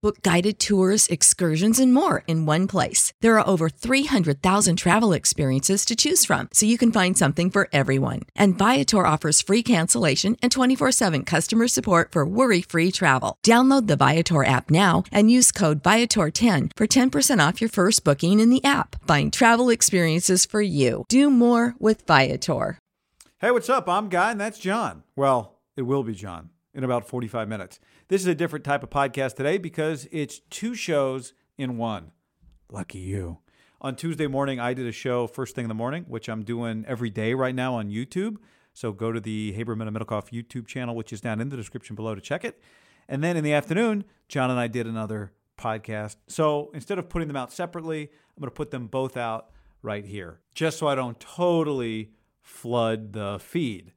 Book guided tours, excursions, and more in one place. There are over 300,000 travel experiences to choose from, so you can find something for everyone. And Viator offers free cancellation and 24 7 customer support for worry free travel. Download the Viator app now and use code Viator10 for 10% off your first booking in the app. Find travel experiences for you. Do more with Viator. Hey, what's up? I'm Guy, and that's John. Well, it will be John in about 45 minutes. This is a different type of podcast today because it's two shows in one. Lucky you. On Tuesday morning, I did a show first thing in the morning, which I'm doing every day right now on YouTube. So go to the Haberman and Middlekauff YouTube channel, which is down in the description below to check it. And then in the afternoon, John and I did another podcast. So instead of putting them out separately, I'm going to put them both out right here, just so I don't totally flood the feed.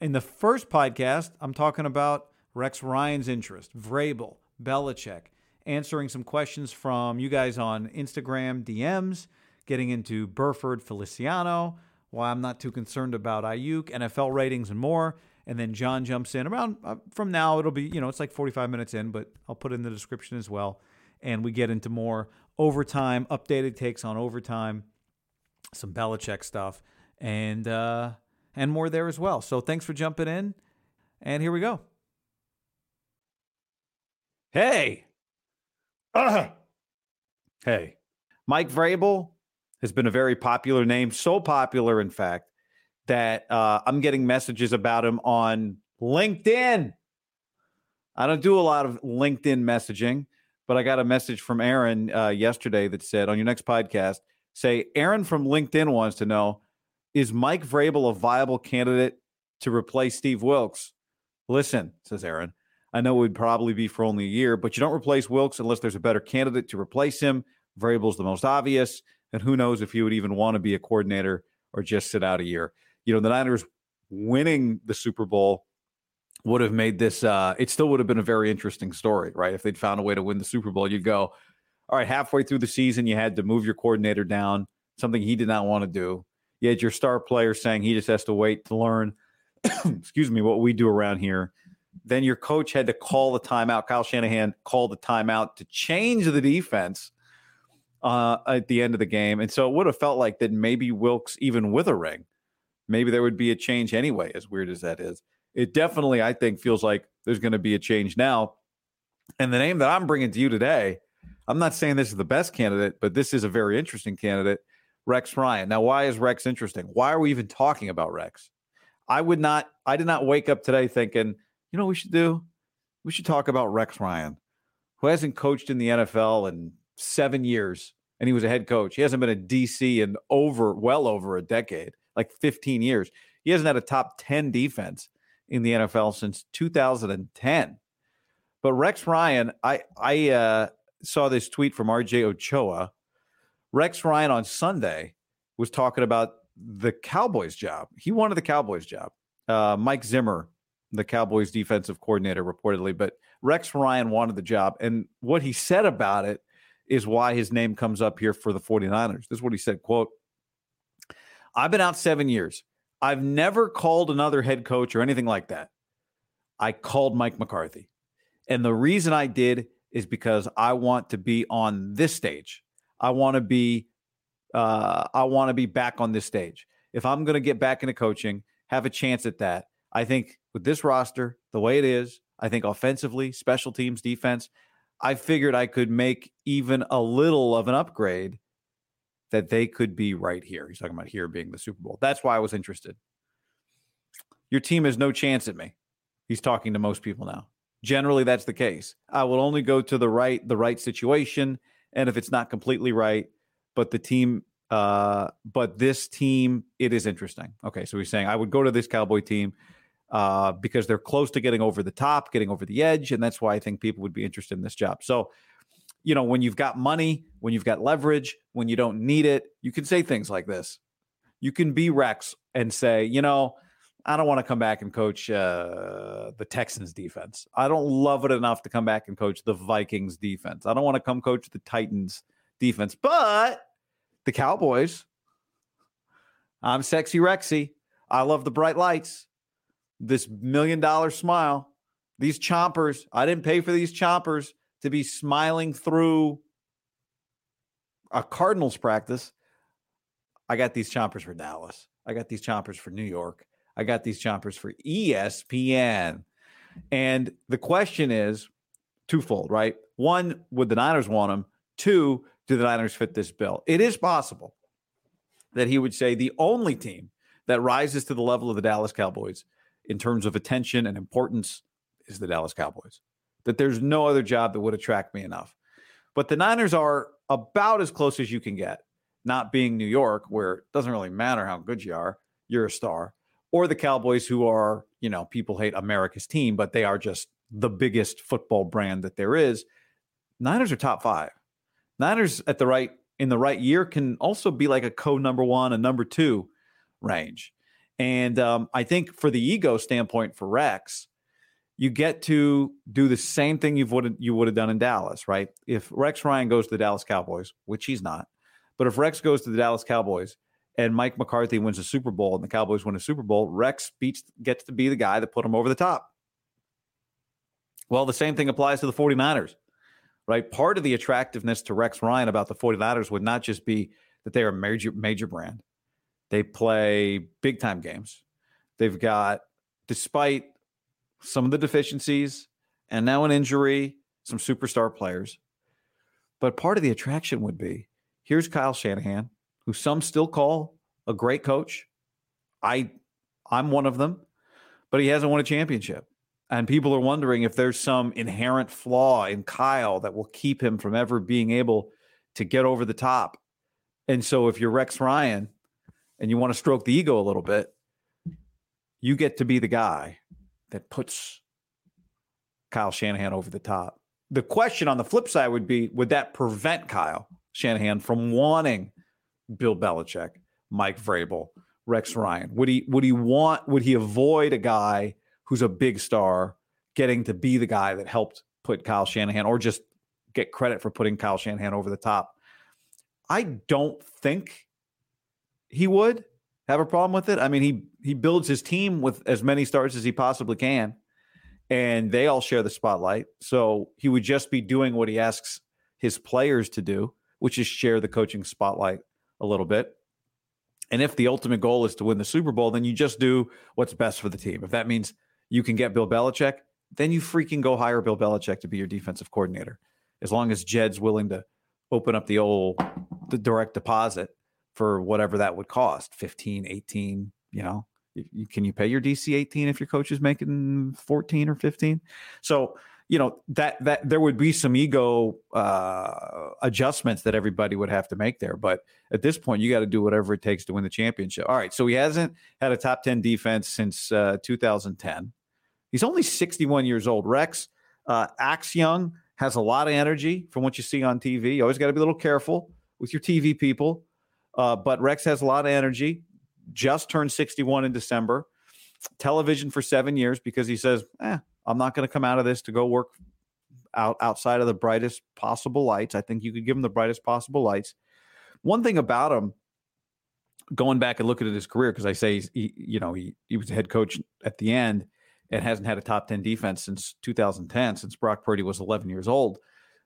In the first podcast, I'm talking about Rex Ryan's interest, Vrabel, Belichick, answering some questions from you guys on Instagram DMs, getting into Burford Feliciano, why I'm not too concerned about Aiyuk, NFL ratings, and more. And then John jumps in around uh, from now. It'll be, you know, it's like 45 minutes in, but I'll put in the description as well. And we get into more overtime, updated takes on overtime, some Belichick stuff, and uh, and more there as well. So thanks for jumping in. And here we go. Hey. Uh, hey. Mike Vrabel has been a very popular name, so popular, in fact, that uh, I'm getting messages about him on LinkedIn. I don't do a lot of LinkedIn messaging, but I got a message from Aaron uh, yesterday that said, on your next podcast, say, Aaron from LinkedIn wants to know, is Mike Vrabel a viable candidate to replace Steve Wilks? Listen, says Aaron, I know it would probably be for only a year, but you don't replace Wilks unless there's a better candidate to replace him. Vrabel's the most obvious, and who knows if you would even want to be a coordinator or just sit out a year. You know, the Niners winning the Super Bowl would have made this uh it still would have been a very interesting story, right? If they'd found a way to win the Super Bowl, you'd go, all right, halfway through the season, you had to move your coordinator down, something he did not want to do. You had your star player saying he just has to wait to learn, excuse me, what we do around here then your coach had to call the timeout. Kyle Shanahan called the timeout to change the defense uh, at the end of the game. And so it would have felt like that maybe Wilks, even with a ring, maybe there would be a change anyway, as weird as that is. It definitely, I think, feels like there's going to be a change now. And the name that I'm bringing to you today, I'm not saying this is the best candidate, but this is a very interesting candidate, Rex Ryan. Now, why is Rex interesting? Why are we even talking about Rex? I would not, I did not wake up today thinking, you know what we should do? We should talk about Rex Ryan, who hasn't coached in the NFL in seven years, and he was a head coach. He hasn't been a DC in over, well over a decade, like 15 years. He hasn't had a top 10 defense in the NFL since 2010. But Rex Ryan, I I uh, saw this tweet from RJ Ochoa. Rex Ryan on Sunday was talking about the Cowboys job. He wanted the Cowboys job. Uh, Mike Zimmer the Cowboys defensive coordinator reportedly, but Rex Ryan wanted the job. And what he said about it is why his name comes up here for the 49ers. This is what he said, quote, I've been out 7 years. I've never called another head coach or anything like that. I called Mike McCarthy. And the reason I did is because I want to be on this stage. I want to be uh, I want to be back on this stage. If I'm going to get back into coaching, have a chance at that, I think with this roster, the way it is, I think offensively, special teams, defense, I figured I could make even a little of an upgrade that they could be right here. He's talking about here being the Super Bowl. That's why I was interested. Your team has no chance at me. He's talking to most people now. Generally, that's the case. I will only go to the right, the right situation, and if it's not completely right, but the team, uh, but this team, it is interesting. Okay, so he's saying I would go to this Cowboy team uh, because they're close to getting over the top, getting over the edge, and that's why I think people would be interested in this job. So you know, when you've got money, when you've got leverage, when you don't need it, you can say things like this. You can be Rex and say, you know, I don't want to come back and coach uh, the Texans defense. I don't love it enough to come back and coach the Vikings defense. I don't want to come coach the Titans defense, but the Cowboys, I'm sexy Rexy. I love the bright lights, this million dollar smile, these chompers. I didn't pay for these chompers to be smiling through a Cardinals practice. I got these chompers for Dallas. I got these chompers for New York. I got these chompers for ESPN. And the question is twofold, right? One, would the Niners want him? Two, do the Niners fit this bill? It is possible that he would say the only team that rises to the level of the Dallas Cowboys in terms of attention and importance is the Dallas Cowboys that there's no other job that would attract me enough. But the Niners are about as close as you can get, not being New York, where it doesn't really matter how good you are, you're a star, or the Cowboys, who are, you know, people hate America's team, but they are just the biggest football brand that there is. Niners are top five. Niners at the right in the right year can also be like a co number one, a number two range. And um, I think for the ego standpoint for Rex, you get to do the same thing you would you would have done in Dallas, right? If Rex Ryan goes to the Dallas Cowboys, which he's not, but if Rex goes to the Dallas Cowboys and Mike McCarthy wins a Super Bowl and the Cowboys win a Super Bowl, Rex beats gets to be the guy that put him over the top. Well, the same thing applies to the 49ers, right? Part of the attractiveness to Rex Ryan about the 49ers would not just be that they're a major major brand. They play big time games. They've got despite some of the deficiencies, and now an injury, some superstar players. But part of the attraction would be here's Kyle Shanahan, who some still call a great coach. I I'm one of them, but he hasn't won a championship. And people are wondering if there's some inherent flaw in Kyle that will keep him from ever being able to get over the top. And so if you're Rex Ryan and you want to stroke the ego a little bit, you get to be the guy that puts Kyle Shanahan over the top. The question on the flip side would be would that prevent Kyle Shanahan from wanting Bill Belichick, Mike Vrabel, Rex Ryan? Would he would he want would he avoid a guy who's a big star getting to be the guy that helped put Kyle Shanahan or just get credit for putting Kyle Shanahan over the top? I don't think he would have a problem with it. I mean, he he builds his team with as many stars as he possibly can, and they all share the spotlight. So he would just be doing what he asks his players to do, which is share the coaching spotlight a little bit. And if the ultimate goal is to win the Super Bowl, then you just do what's best for the team. If that means you can get Bill Belichick, then you freaking go hire Bill Belichick to be your defensive coordinator. As long as Jed's willing to open up the old the direct deposit for whatever that would cost 15 18 you know? Can you pay your dc 18 if your coach is making 14 or 15 so you know that that there would be some ego uh, adjustments that everybody would have to make there but at this point you got to do whatever it takes to win the championship. All right so he hasn't had a top 10 defense since uh, 2010 he's only 61 years old. Rex uh, acts young has a lot of energy from what you see on tv you always got to be a little careful with your tv people uh, but Rex has a lot of energy. Just turned 61 in December. Television for seven years because he says, eh, I'm not going to come out of this to go work out outside of the brightest possible lights. I think you could give him the brightest possible lights. One thing about him, going back and looking at his career, because I say he, you know, he, he was head coach at the end and hasn't had a top 10 defense since 2010, since Brock Purdy was 11 years old.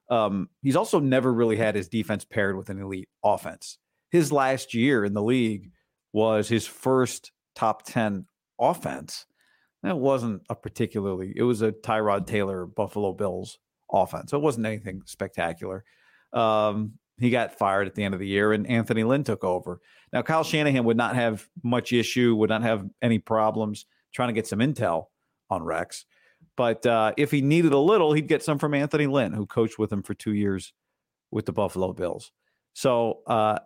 Um, he's also never really had his defense paired with an elite offense his last year in the league was his first top 10 offense. That wasn't a particularly. It was a Tyrod Taylor Buffalo Bills offense. So it wasn't anything spectacular. Um, he got fired at the end of the year, and Anthony Lynn took over. Now, Kyle Shanahan would not have much issue, would not have any problems trying to get some intel on Rex. But uh, if he needed a little, he'd get some from Anthony Lynn, who coached with him for two years with the Buffalo Bills. So uh,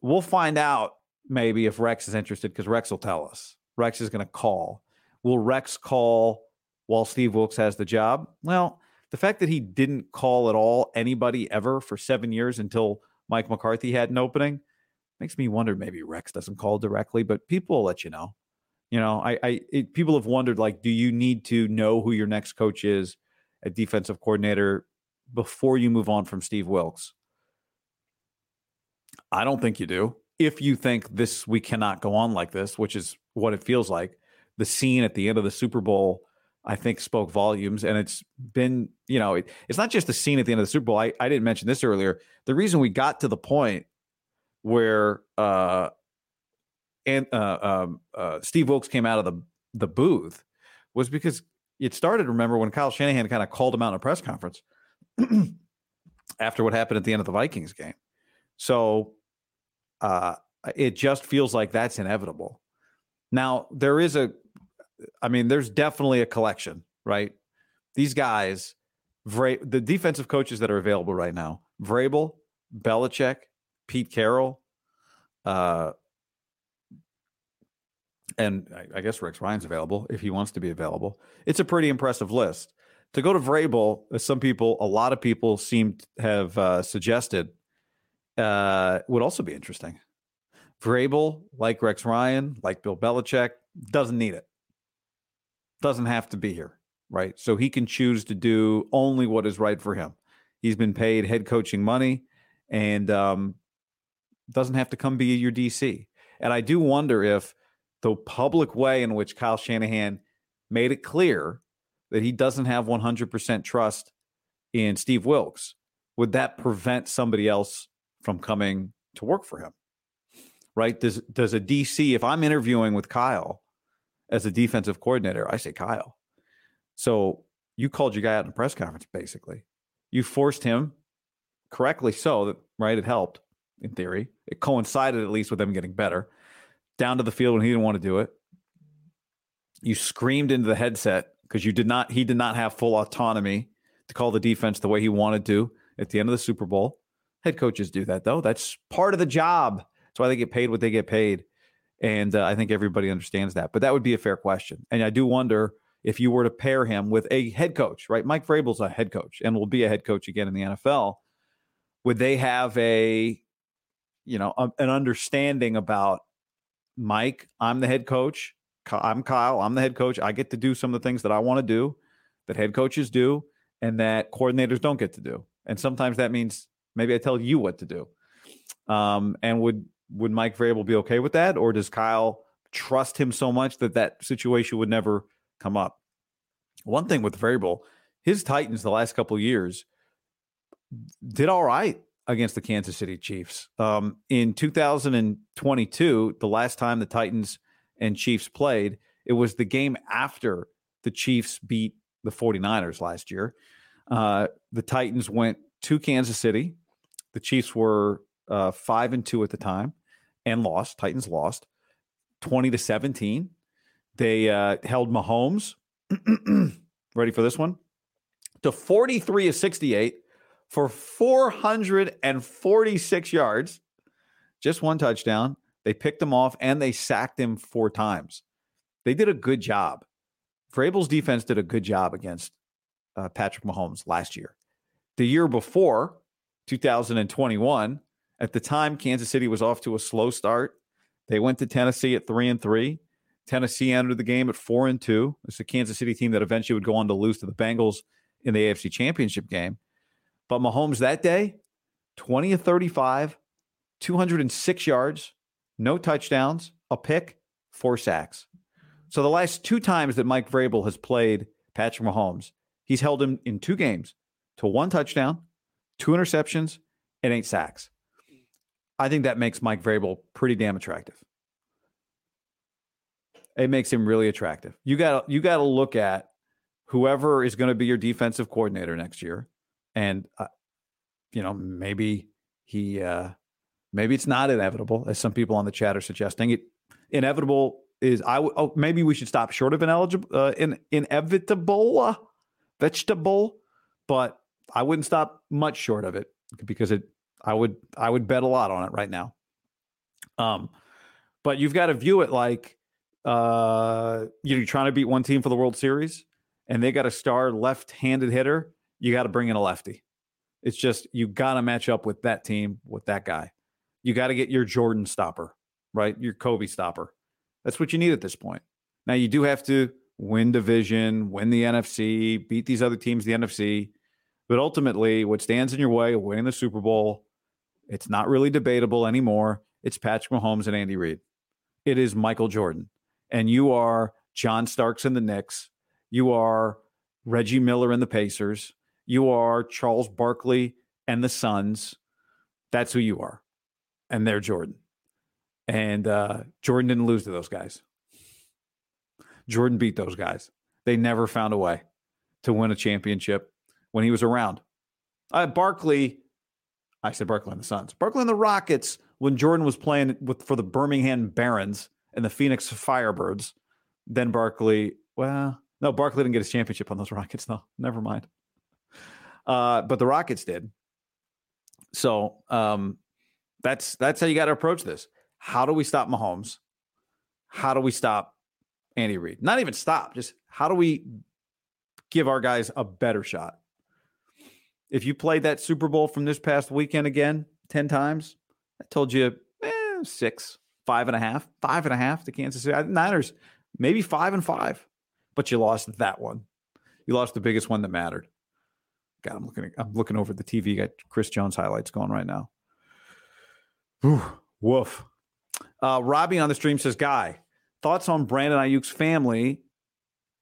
we'll find out maybe if Rex is interested because Rex will tell us. Rex is going to call. Will Rex call while Steve Wilks has the job? Well, the fact that he didn't call at all anybody ever for seven years until Mike McCarthy had an opening makes me wonder maybe Rex doesn't call directly, but people will let you know. You know, I, I it, people have wondered like, do you need to know who your next coach is, a defensive coordinator, before you move on from Steve Wilks? I don't think you do. If you think this, we cannot go on like this, which is what it feels like. The scene at the end of the Super Bowl, I think, spoke volumes. And it's been, you know, it, it's not just the scene at the end of the Super Bowl. I, I didn't mention this earlier. The reason we got to the point where uh, and uh, um, uh, Steve Wilks came out of the the booth was because it started. Remember when Kyle Shanahan kind of called him out in a press conference after what happened at the end of the Vikings game. So uh, it just feels like that's inevitable. Now there is a, I mean, there's definitely a collection, right? These guys, Vra- the defensive coaches that are available right now: Vrabel, Belichick, Pete Carroll, uh, and I, I guess Rex Ryan's available if he wants to be available. It's a pretty impressive list. To go to Vrabel, as some people, a lot of people seem to have uh, suggested, uh, would also be interesting. Vrabel, like Rex Ryan, like Bill Belichick, doesn't need it. Doesn't have to be here, right? So he can choose to do only what is right for him. He's been paid head coaching money and um, doesn't have to come be your DC. And I do wonder if the public way in which Kyle Shanahan made it clear that he doesn't have 100% trust in Steve Wilks, would that prevent somebody else from coming to work for him? Right? Does does a DC if I'm interviewing with Kyle as a defensive coordinator, I say Kyle. So you called your guy out in a press conference basically. You forced him correctly so that right it helped in theory. It coincided at least with them getting better down to the field when he didn't want to do it. You screamed into the headset because you did not he did not have full autonomy to call the defense the way he wanted to at the end of the Super Bowl. Head coaches do that though. That's part of the job. That's why they get paid what they get paid. And uh, I think everybody understands that. But that would be a fair question. And I do wonder if you were to pair him with a head coach, right? Mike Vrabel's a head coach and will be a head coach again in the NFL. Would they have a, you know, a, an understanding about Mike, I'm the head coach. I'm Kyle. I'm the head coach. I get to do some of the things that I want to do, that head coaches do, and that coordinators don't get to do. And sometimes that means maybe I tell you what to do. Um, and would would Mike Vrabel be okay with that, or does Kyle trust him so much that that situation would never come up? One thing with Vrabel, his Titans the last couple years did all right against the Kansas City Chiefs. Um, in 2022, the last time the Titans and Chiefs played, it was the game after the Chiefs beat the 49ers last year. Uh, the Titans went to Kansas City. The Chiefs were uh, five and two at the time and lost. Titans lost 20 to 17. They uh, held Mahomes, ready for this one, to 43 of 68 for 446 yards, just one touchdown. They picked him off and they sacked him four times. They did a good job. Vrabel's defense did a good job against uh, Patrick Mahomes last year. The year before, 2021, at the time Kansas City was off to a slow start. They went to Tennessee at three and three. Tennessee entered the game at four and two. It's a Kansas City team that eventually would go on to lose to the Bengals in the AFC Championship game. But Mahomes that day, 20 of 35, 206 yards, no touchdowns, a pick, four sacks. So the last two times that Mike Vrabel has played Patrick Mahomes, he's held him in two games to one touchdown, two interceptions, and eight sacks. I think that makes Mike Vrabel pretty damn attractive. It makes him really attractive. You got you got to look at whoever is going to be your defensive coordinator next year, and uh, you know maybe he uh, maybe it's not inevitable, as some people on the chat are suggesting. It inevitable is I w- oh, maybe we should stop short of ineligible uh, in, inevitable uh, vegetable, but I wouldn't stop much short of it because it I would I would bet a lot on it right now. Um, but you've got to view it like uh, you're trying to beat one team for the World Series, and they got a star left-handed hitter. You got to bring in a lefty. It's just you got to match up with that team with that guy. You got to get your Jordan stopper, right? Your Kobe stopper. That's what you need at this point. Now you do have to win division, win the NFC, beat these other teams, the NFC. But ultimately, what stands in your way of winning the Super Bowl, it's not really debatable anymore. It's Patrick Mahomes and Andy Reid. It is Michael Jordan. And you are John Starks and the Knicks. You are Reggie Miller and the Pacers. You are Charles Barkley and the Suns. That's who you are. And they're Jordan. And uh, Jordan didn't lose to those guys. Jordan beat those guys. They never found a way to win a championship when he was around. Uh, Barkley, I said Barkley and the Suns. Barkley and the Rockets when Jordan was playing with for the Birmingham Barons and the Phoenix Firebirds. Then Barkley, well, no, Barkley didn't get his championship on those Rockets. No, never mind. Uh, but the Rockets did. So um, that's that's how you got to approach this. How do we stop Mahomes? How do we stop Andy Reid? Not even stop, just how do we give our guys a better shot? If you played that Super Bowl from this past weekend again 10 times, I told you eh, six, five and a half, five and a half to Kansas City. Niners, maybe five and five, but you lost that one. You lost the biggest one that mattered. God, I'm looking. I'm looking over the TV. Got Chris Jones highlights going right now. Whew, woof. Uh, Robbie on the stream says, "Guy, thoughts on Brandon Aiyuk's family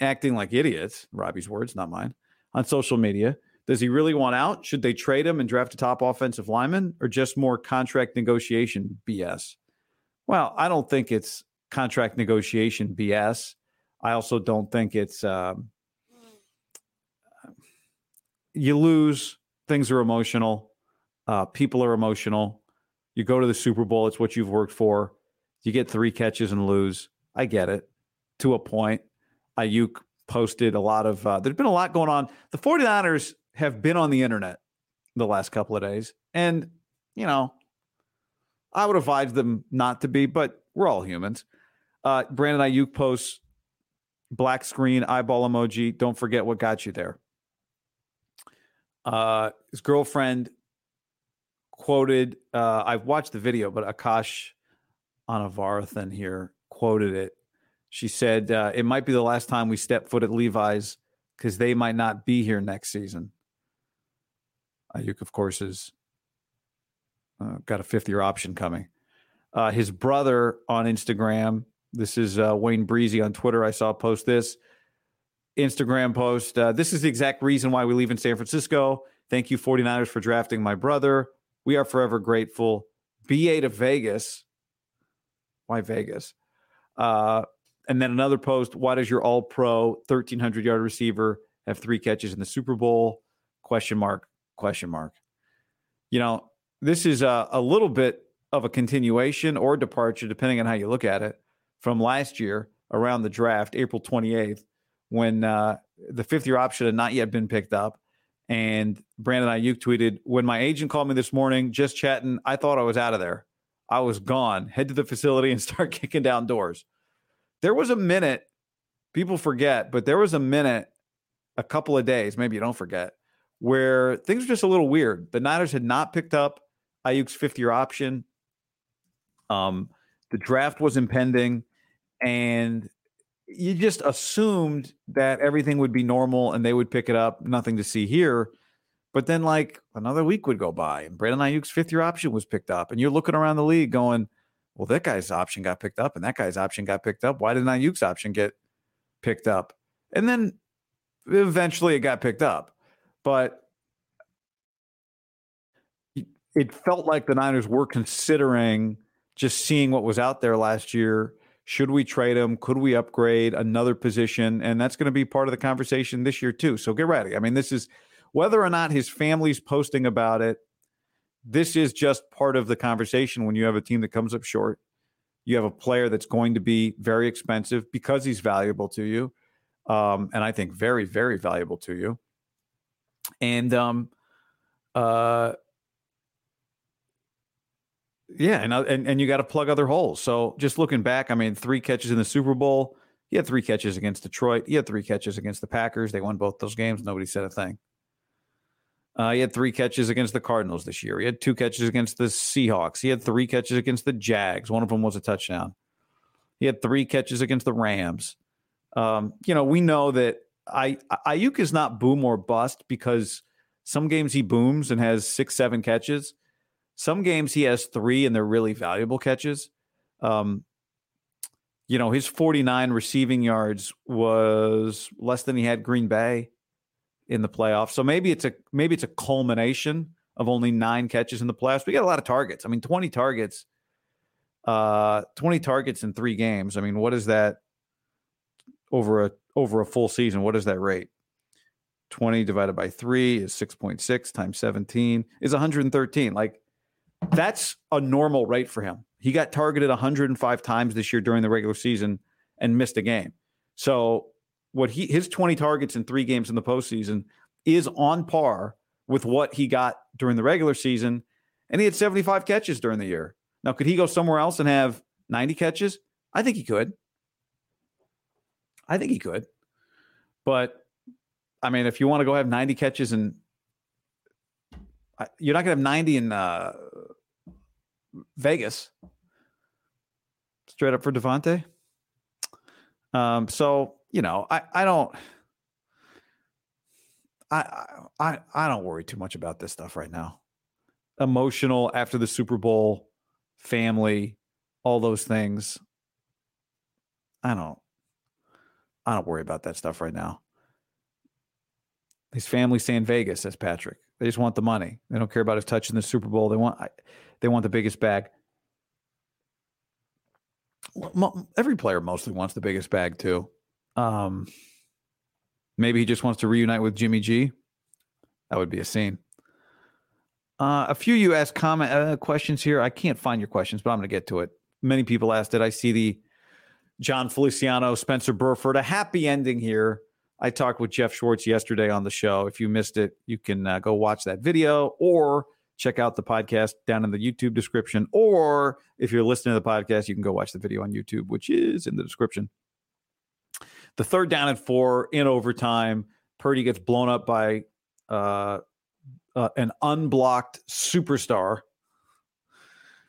acting like idiots?" Robbie's words, not mine. On social media, does he really want out? Should they trade him and draft a top offensive lineman, or just more contract negotiation BS? Well, I don't think it's contract negotiation BS. I also don't think it's um, you lose. Things are emotional. Uh, people are emotional. You go to the Super Bowl. It's what you've worked for. You get three catches and lose. I get it to a point. Aiyuk posted a lot of, uh, there's been a lot going on. The 49ers have been on the internet the last couple of days. And, you know, I would advise them not to be, but we're all humans. Uh, Brandon Aiyuk posts black screen, eyeball emoji. Don't forget what got you there. Uh, his girlfriend quoted, uh, I've watched the video, but Akash Anavarathan here quoted it. She said, uh, It might be the last time we step foot at Levi's because they might not be here next season. Aiyuk, of course, has uh, got a fifth year option coming. Uh, his brother on Instagram, this is uh, Wayne Breezy on Twitter. I saw post this Instagram post. Uh, this is the exact reason why we leave in San Francisco. Thank you, 49ers, for drafting my brother. We are forever grateful. BA to Vegas. Why Vegas? Uh, and then another post. Why does your All Pro 1300 yard receiver have three catches in the Super Bowl? Question mark. Question mark. You know, this is a, a little bit of a continuation or departure, depending on how you look at it, from last year around the draft, April 28th, when uh, the fifth year option had not yet been picked up. And Brandon Aiyuk tweeted, When my agent called me this morning, just chatting, I thought I was out of there. I was gone. Head to the facility and start kicking down doors. There was a minute, people forget, but there was a minute, a couple of days, maybe you don't forget, where things were just a little weird. The Niners had not picked up Aiyuk's fifth year option. Um, the draft was impending, and you just assumed that everything would be normal and they would pick it up. Nothing to see here. But then, like another week would go by, and Brandon Aiyuk's fifth year option was picked up, and you're looking around the league going, "Well, that guy's option got picked up, and that guy's option got picked up. Why didn't Aiyuk's option get picked up?" And then eventually, it got picked up, but it felt like the Niners were considering just seeing what was out there last year Should we trade him? Could we upgrade another position? And that's going to be part of the conversation this year, too. So get ready. I mean, this is whether or not his family's posting about it, this is just part of the conversation when you have a team that comes up short. You have a player that's going to be very expensive because he's valuable to you. Um, and I think very, very valuable to you. And um, uh, yeah, and uh, and, and you got to plug other holes. So just looking back, I mean, three catches in the Super Bowl. He had three catches against Detroit. He had three catches against the Packers. They won both those games. Nobody said a thing. Uh, he had three catches against the Cardinals this year. He had two catches against the Seahawks. He had three catches against the Jags. One of them was a touchdown. He had three catches against the Rams. Um, you know, we know that I Aiyuk is not boom or bust because some games he booms and has six, seven catches. Some games he has three and they're really valuable catches. Um, you know, his 49 receiving yards was less than he had Green Bay in the playoffs. So maybe it's a maybe it's a culmination of only nine catches in the playoffs. We got a lot of targets. I mean, 20 targets, uh, 20 targets in three games. I mean, what is that over a over a full season? What is that rate? 20 divided by three is 6.6 times 17 is 113. Like that's a normal rate for him. He got targeted 105 times this year during the regular season and missed a game. So what he his 20 targets in three games in the postseason is on par with what he got during the regular season, and he had 75 catches during the year. Now, could he go somewhere else and have 90 catches? I think he could. I think he could. But I mean, if you want to go have 90 catches and you're not going to have 90 in uh, Vegas. Straight up for Davante. Um, so you know, I I don't. I I I don't worry too much about this stuff right now. Emotional after the Super Bowl, family, all those things. I don't. I don't worry about that stuff right now. His family stay in Vegas, says Patrick. They just want the money. They don't care about his touching the Super Bowl. They want they want the biggest bag. Every player mostly wants the biggest bag too. Um, maybe he just wants to reunite with Jimmy G. That would be a scene. Uh, a few you asked comment uh, questions here. I can't find your questions, but I'm going to get to it. Many people asked it. I see the Jon Feliciano, Spencer Burford, a happy ending here. I talked with Jeff Schwartz yesterday on the show. If you missed it, you can uh, go watch that video or check out the podcast down in the YouTube description. Or if you're listening to the podcast, you can go watch the video on YouTube, which is in the description. The third down and four in overtime, Purdy gets blown up by uh, uh, an unblocked superstar.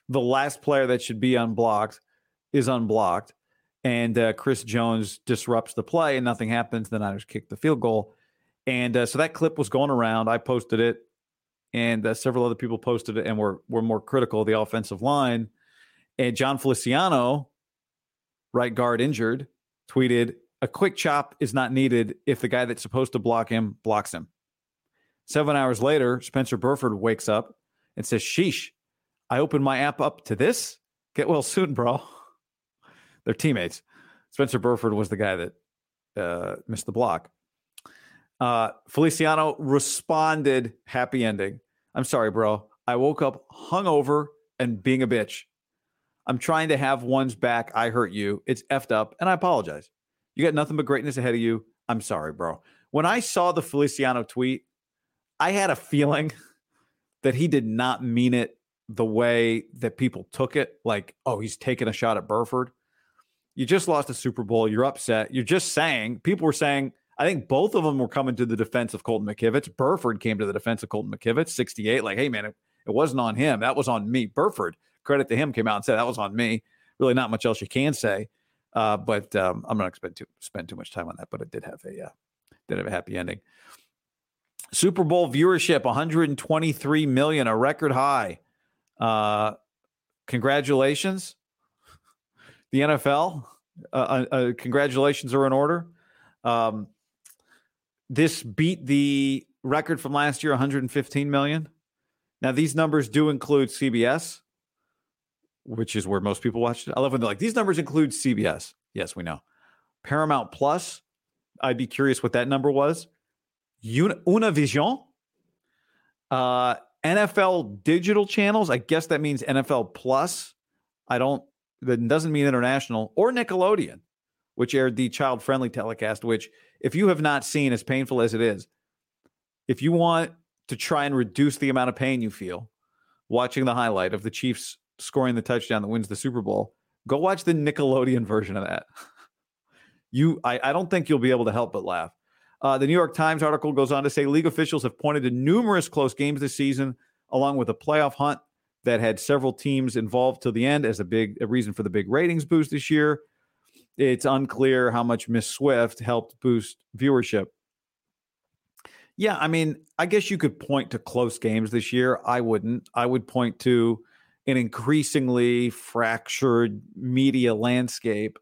The last player that should be unblocked is unblocked and uh, Chris Jones disrupts the play, and nothing happens. The Niners kick the field goal, and uh, so that clip was going around. I posted it, and uh, several other people posted it, and were were more critical of the offensive line. And Jon Feliciano, right guard injured, tweeted, "A quick chop is not needed if the guy that's supposed to block him blocks him." Seven hours later, Spencer Burford wakes up and says, "Sheesh, I opened my app up to this. Get well soon, bro." They're teammates. Spencer Burford was the guy that uh, missed the block. Uh, Feliciano responded, happy ending. I'm sorry, bro. I woke up hungover and being a bitch. I'm trying to have one's back. I hurt you. It's effed up, and I apologize. You got nothing but greatness ahead of you. I'm sorry, bro. When I saw the Feliciano tweet, I had a feeling that he did not mean it the way that people took it. Like, oh, he's taking a shot at Burford. You just lost a Super Bowl. You're upset. You're just saying, people were saying, I think both of them were coming to the defense of Colton McKivitz. Burford came to the defense of Colton McKivitz, 68. Like, hey, man, it, it wasn't on him. That was on me. Burford, credit to him, came out and said, that was on me. Really, not much else you can say. Uh, but um, I'm not going to spend too, spend too much time on that. But it did have a uh, did have a happy ending. Super Bowl viewership 123 million, a record high. Uh, congratulations the NFL. Uh, uh, uh, congratulations are in order. Um, this beat the record from last year, 115 million. Now these numbers do include CBS, which is where most people watch it. I love when they're like, these numbers include CBS. Yes, we know. Paramount Plus, I'd be curious what that number was. Univision, uh, NFL digital channels. I guess that means NFL Plus. I don't, that doesn't mean international or Nickelodeon, which aired the child friendly telecast, which, if you have not seen, as painful as it is, if you want to try and reduce the amount of pain you feel watching the highlight of the Chiefs scoring the touchdown that wins the Super Bowl, go watch the Nickelodeon version of that. you, I, I don't think you'll be able to help but laugh. Uh, the New York Times article goes on to say league officials have pointed to numerous close games this season, along with a playoff hunt that had several teams involved till the end as a big a reason for the big ratings boost this year. It's unclear how much Miss Swift helped boost viewership. Yeah, I mean, I guess you could point to close games this year. I wouldn't. I would point to an increasingly fractured media landscape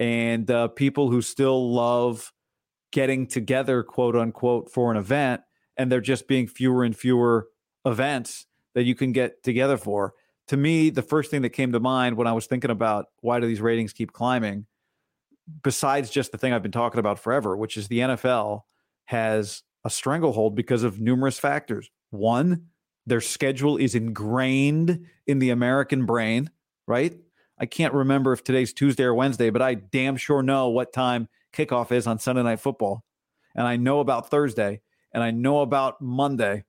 and uh, people who still love getting together, quote unquote, for an event, and there just being fewer and fewer events that you can get together for. To me, the first thing that came to mind when I was thinking about why do these ratings keep climbing, besides just the thing I've been talking about forever, which is the NFL has a stranglehold because of numerous factors. One, their schedule is ingrained in the American brain, right? I can't remember if today's Tuesday or Wednesday, but I damn sure know what time kickoff is on Sunday Night Football. And I know about Thursday and I know about Monday.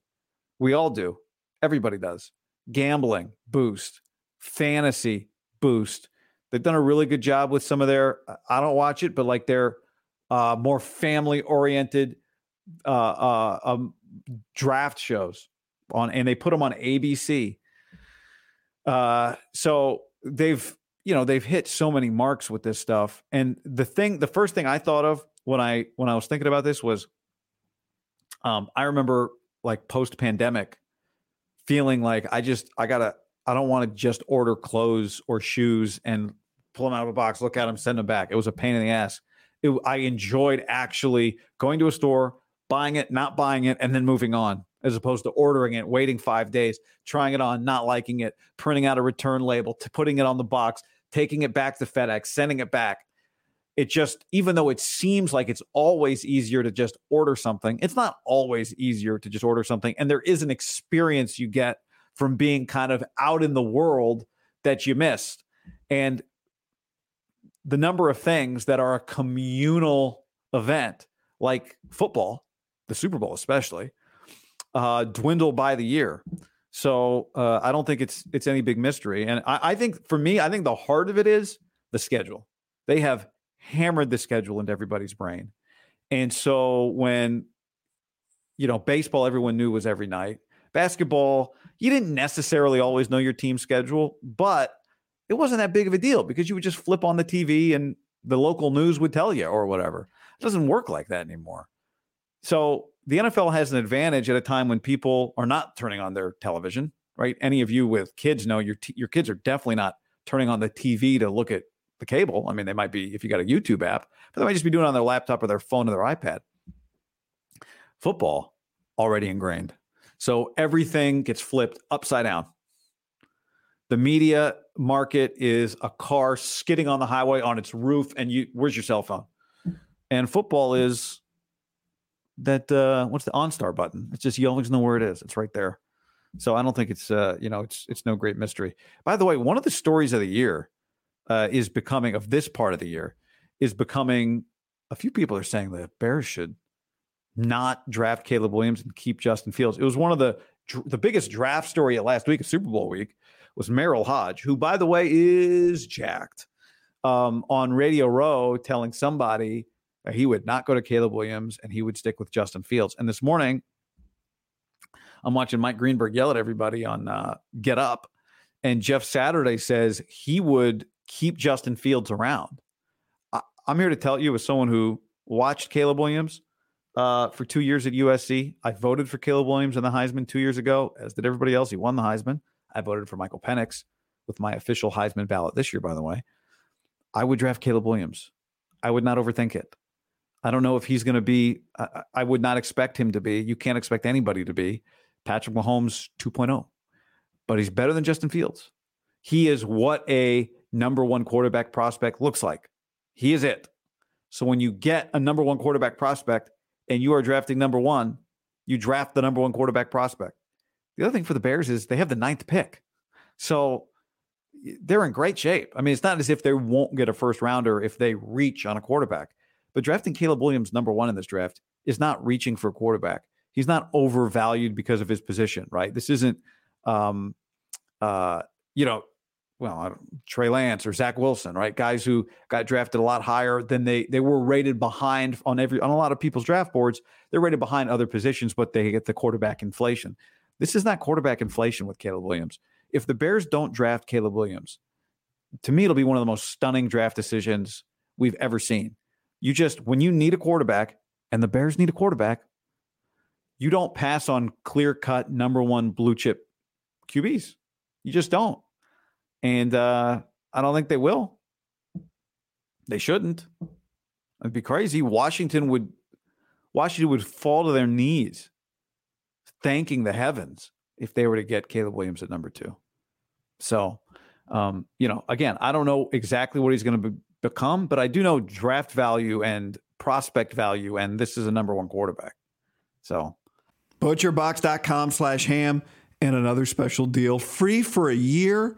We all do. Everybody does. Gambling boost, fantasy boost. They've done a really good job with some of their, I don't watch it, but like their uh, more family oriented uh, uh, um, draft shows on, and they put them on ABC. Uh, so they've you know they've hit so many marks with this stuff and the thing the first thing i thought of when i when i was thinking about this was um i remember like post pandemic feeling like i just i gotta i don't want to just order clothes or shoes and pull them out of a box look at them send them back it was a pain in the ass it, i enjoyed actually going to a store buying it not buying it and then moving on as opposed to ordering it, waiting five days, trying it on, not liking it, printing out a return label, to putting it on the box, taking it back to FedEx, sending it back. It just, even though it seems like it's always easier to just order something, it's not always easier to just order something. And there is an experience you get from being kind of out in the world that you missed. And the number of things that are a communal event, like football, the Super Bowl especially, uh, dwindle by the year. So uh, I don't think it's it's any big mystery. And I, I think for me, I think the heart of it is the schedule. They have hammered the schedule into everybody's brain. And so when you know baseball, everyone knew was every night. Basketball, you didn't necessarily always know your team schedule, but it wasn't that big of a deal because you would just flip on the TV and the local news would tell you or whatever. It doesn't work like that anymore. So the NFL has an advantage at a time when people are not turning on their television, right? Any of you with kids know your t- your kids are definitely not turning on the TV to look at the cable. I mean, they might be if you got a YouTube app, but they might just be doing it on their laptop or their phone or their iPad. Football already ingrained. So everything gets flipped upside down. The media market is a car skidding on the highway on its roof, and you where's your cell phone? And football is that uh, what's the OnStar button? It's just you always know where it is. It's right there. So I don't think it's uh, you know it's it's no great mystery. By the way, one of the stories of the year uh, is becoming of this part of the year is becoming. A few people are saying the Bears should not draft Caleb Williams and keep Justin Fields. It was one of the the biggest draft story at last week of Super Bowl week was Merril Hoge, who by the way is jacked um, on Radio Row, telling somebody that he would not go to Caleb Williams and he would stick with Justin Fields. And this morning, I'm watching Mike Greenberg yell at everybody on uh, Get Up, and Jeff Saturday says he would keep Justin Fields around. I- am here to tell you, as someone who watched Caleb Williams uh, for two years at USC, I voted for Caleb Williams in the Heisman two years ago, as did everybody else. He won the Heisman. I voted for Michael Penix with my official Heisman ballot this year, by the way. I would draft Caleb Williams. I would not overthink it. I don't know if he's going to be, I, I, would not expect him to be. You can't expect anybody to be Patrick Mahomes 2.0, but he's better than Justin Fields. He is what a number one quarterback prospect looks like. He is it. So when you get a number one quarterback prospect and you are drafting number one, you draft the number one quarterback prospect. The other thing for the Bears is they have the ninth pick. So they're in great shape. I mean, it's not as if they won't get a first rounder if they reach on a quarterback. But drafting Caleb Williams number one in this draft is not reaching for a quarterback. He's not overvalued because of his position, right? This isn't, um, uh, you know, well, Trey Lance or Zach Wilson, right? Guys who got drafted a lot higher than they they were rated behind on every on a lot of people's draft boards. They're rated behind other positions, but they get the quarterback inflation. This is not quarterback inflation with Caleb Williams. If the Bears don't draft Caleb Williams, to me, it'll be one of the most stunning draft decisions we've ever seen. You just, when you need a quarterback and the Bears need a quarterback, you don't pass on clear cut number one blue chip QBs. You just don't. And uh, I don't think they will. They shouldn't. It'd be crazy. Washington would Washington would fall to their knees thanking the heavens if they were to get Caleb Williams at number two. So, um, you know, again, I don't know exactly what he's going to be, become, but I do know draft value and prospect value, and this is a number one quarterback. So, butcherbox.com slash ham and another special deal free for a year.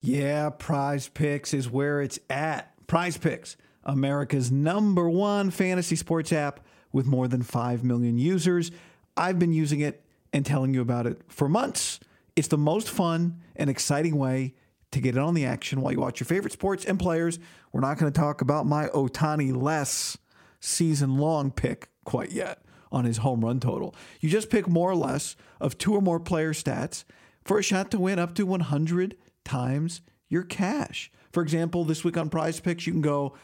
Yeah, Prize Picks is where it's at. Prize Picks America's number one fantasy sports app with more than 5 million users. I've been using it and telling you about it for months. It's the most fun and exciting way to get in on the action while you watch your favorite sports and players. We're not going to talk about my Ohtani less season long pick quite yet on his home run total. You just pick more or less of two or more player stats for a shot to win up to 100 times your cash. For example, this week on Prize Picks, you can go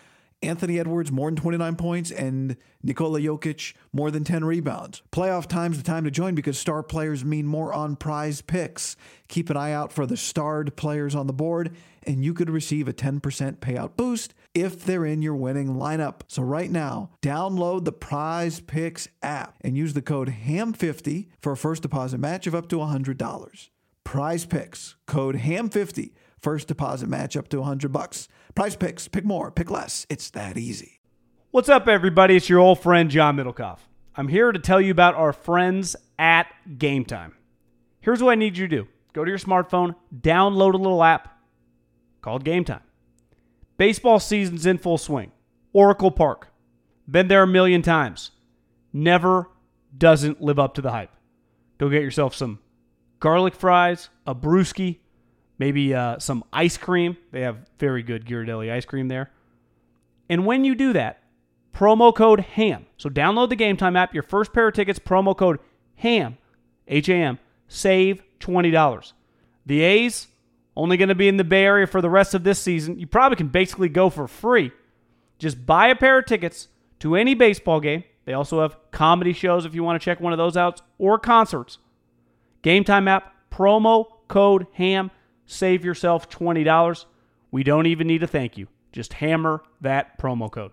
Anthony Edwards more than 29 points and Nikola Jokic more than 10 rebounds. Playoff time's the time to join because star players mean more on prize picks. Keep an eye out for the starred players on the board and you could receive a 10% payout boost if they're in your winning lineup. So right now, download the Prize Picks app and use the code HAM50 for a first deposit match of up to $100. Prize Picks, code HAM50 First deposit match up to 100 bucks. Prize picks, pick more, pick less. It's that easy. What's up, everybody? It's your old friend, John Middlekauff. I'm here to tell you about our friends at Game Time. Here's what I need you to do go to your smartphone, download a little app called Game Time. Baseball season's in full swing. Oracle Park. Been there a million times. Never doesn't live up to the hype. Go get yourself some garlic fries, a brewski, maybe uh, some ice cream. They have very good Ghirardelli ice cream there. And when you do that, promo code HAM. So download the Game Time app. Your first pair of tickets, promo code HAM, H A M, save $20. The A's only going to be in the Bay Area for the rest of this season. You probably can basically go for free. Just buy a pair of tickets to any baseball game. They also have comedy shows if you want to check one of those out or concerts. Game Time app, promo code HAM save yourself $20. We don't even need a thank you. Just hammer that promo code.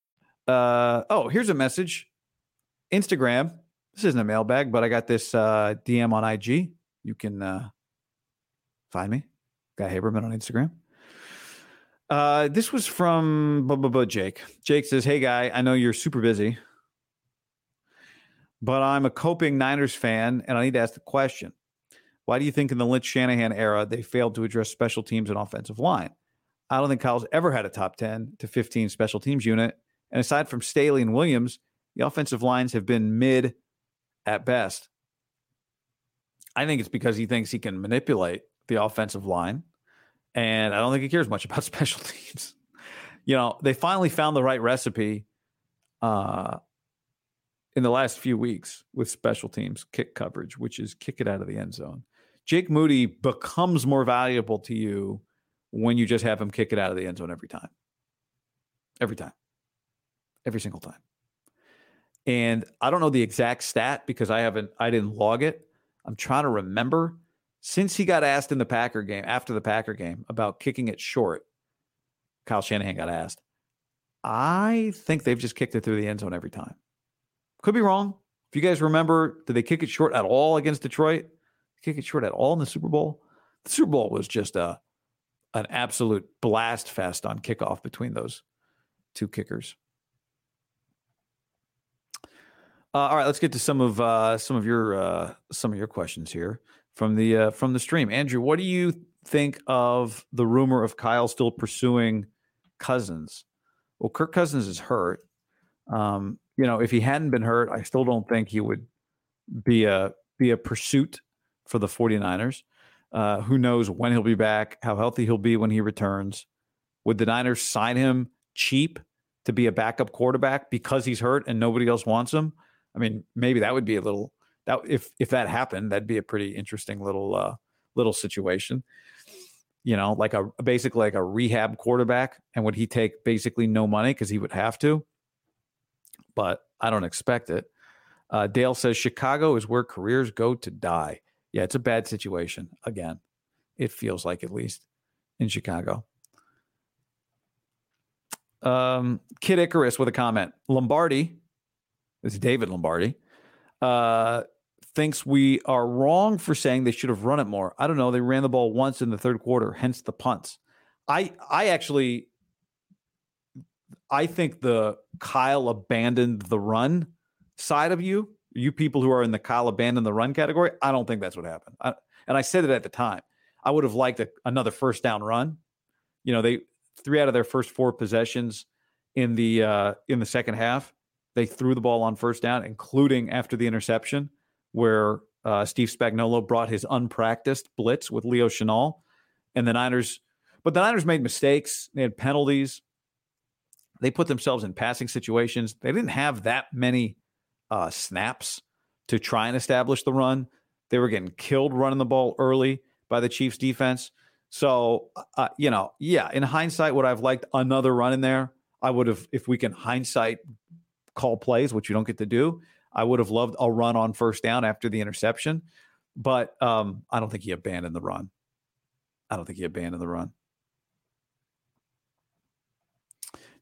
Uh, oh, here's a message. Instagram. This isn't a mailbag, but I got this uh, DM on IG. You can uh, Find me, Guy Haberman on Instagram. Uh, this was from blah, blah, blah, Jake. Jake says, Hey, guy, I know you're super busy, but I'm a coping Niners fan and I need to ask the question. Why do you think in the Lynch Shanahan era they failed to address special teams and offensive line? I don't think Kyle's ever had a top 10 to 15 special teams unit. And aside from Staley and Williams, the offensive lines have been mid at best. I think it's because he thinks he can manipulate the offensive line and I don't think he cares much about special teams. You know, they finally found the right recipe uh, in the last few weeks with special teams kick coverage, which is kick it out of the end zone. Jake Moody becomes more valuable to you when you just have him kick it out of the end zone every time. Every time. Every single time. And I don't know the exact stat because I haven't I didn't log it. I'm trying to remember since he got asked in the Packer game, after the Packer game, about kicking it short, Kyle Shanahan got asked. I think they've just kicked it through the end zone every time. Could be wrong. If you guys remember, did they kick it short at all against Detroit? Kick it short at all in the Super Bowl? The Super Bowl was just a an absolute blast fest on kickoff between those two kickers. Uh, all right, let's get to some of uh, some of your uh, some of your questions here from the uh, from the stream. Andrew, what do you think of the rumor of Kyle still pursuing Cousins? Well, Kirk Cousins is hurt. Um, you know, if he hadn't been hurt, I still don't think he would be a be a pursuit for the 49ers. Uh, who knows when he'll be back, how healthy he'll be when he returns. Would the Niners sign him cheap to be a backup quarterback because he's hurt and nobody else wants him? I mean, maybe that would be a little that if if that happened, that'd be a pretty interesting little uh, little situation. You know, like a basically like a rehab quarterback, and would he take basically no money because he would have to? But I don't expect it. Uh, Dale says Chicago is where careers go to die. Yeah, it's a bad situation. Again, it feels like at least in Chicago. Um, Kid Icarus with a comment. Lombardi, is David Lombardi, uh, thinks we are wrong for saying they should have run it more. I don't know. They ran the ball once in the third quarter, hence the punts. I I actually I think the Kyle abandoned the run side of you, you people who are in the Kyle abandoned the run category. I don't think that's what happened. I, and I said it at the time. I would have liked a, another first down run. You know, they three out of their first four possessions in the uh, in the second half they threw the ball on first down, including after the interception where uh, Steve Spagnuolo brought his unpracticed blitz with Leo Chenal. And the Niners, but the Niners made mistakes. They had penalties. They put themselves in passing situations. They didn't have that many uh, snaps to try and establish the run. They were getting killed running the ball early by the Chiefs defense. So, uh, you know, yeah, in hindsight, would I've liked another run in there? I would have, if we can hindsight call plays, which you don't get to do. I would have loved a run on first down after the interception, but um, I don't think he abandoned the run. I don't think he abandoned the run.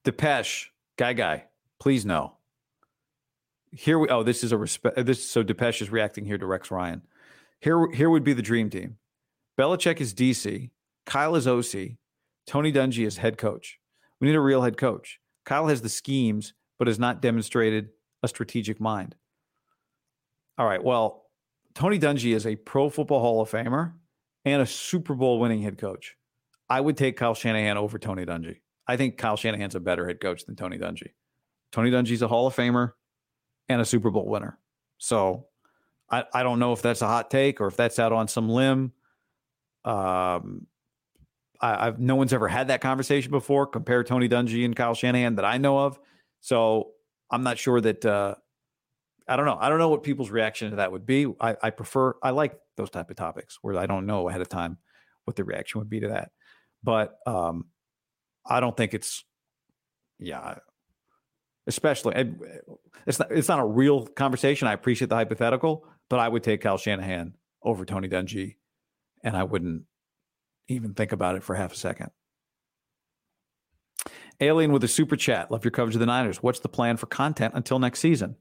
Depeche, guy, guy, please no. Here we. Oh, this is a respect. This so Depeche is reacting here to Rex Ryan. Here, here would be the dream team. Belichick is DC. Kyle is OC. Tony Dungy is head coach. We need a real head coach. Kyle has the schemes but has not demonstrated a strategic mind. All right. Well, Tony Dungy is a Pro Football Hall of Famer and a Super Bowl winning head coach. I would take Kyle Shanahan over Tony Dungy. I think Kyle Shanahan's a better head coach than Tony Dungy. Tony Dungy's a Hall of Famer and a Super Bowl winner. So I, I don't know if that's a hot take or if that's out on some limb. Um, I, have no one's ever had that conversation before. Compare Tony Dungy and Kyle Shanahan that I know of. So I'm not sure that uh, I don't know. I don't know what people's reaction to that would be. I, I prefer I like those type of topics where I don't know ahead of time what the reaction would be to that. But um, I don't think it's yeah. Especially, it's not it's not a real conversation. I appreciate the hypothetical, but I would take Kyle Shanahan over Tony Dungy, and I wouldn't even think about it for half a second. Alien with a super chat. Love your coverage of the Niners. What's the plan for content until next season?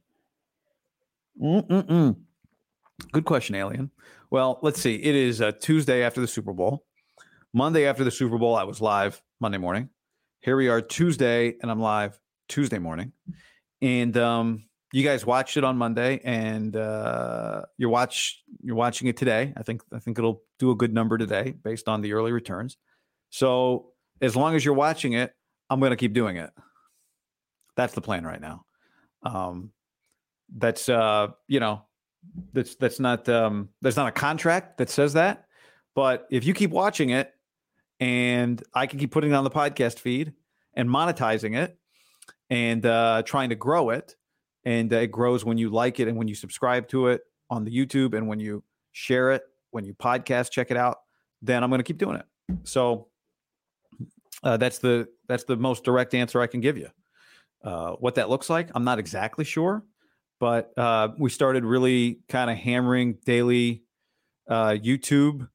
Mm-mm-mm. Good question, Alien. Well, let's see. It is uh, Tuesday after the Super Bowl. Monday after the Super Bowl, I was live Monday morning. Here we are Tuesday, and I'm live Tuesday morning. And um, you guys watched it on Monday, and uh, you're watch you're watching it today. I think I think it'll do a good number today based on the early returns. So as long as you're watching it, I'm going to keep doing it. That's the plan right now. Um, that's uh, you know, that's that's not um, there's not a contract that says that, but if you keep watching it, and I can keep putting it on the podcast feed and monetizing it, and uh, trying to grow it, and uh, it grows when you like it and when you subscribe to it on the YouTube and when you share it, when you podcast, check it out. Then I'm going to keep doing it. So uh, that's the that's the most direct answer I can give you. Uh, what that looks like, I'm not exactly sure, but uh, we started really kind of hammering daily uh, YouTube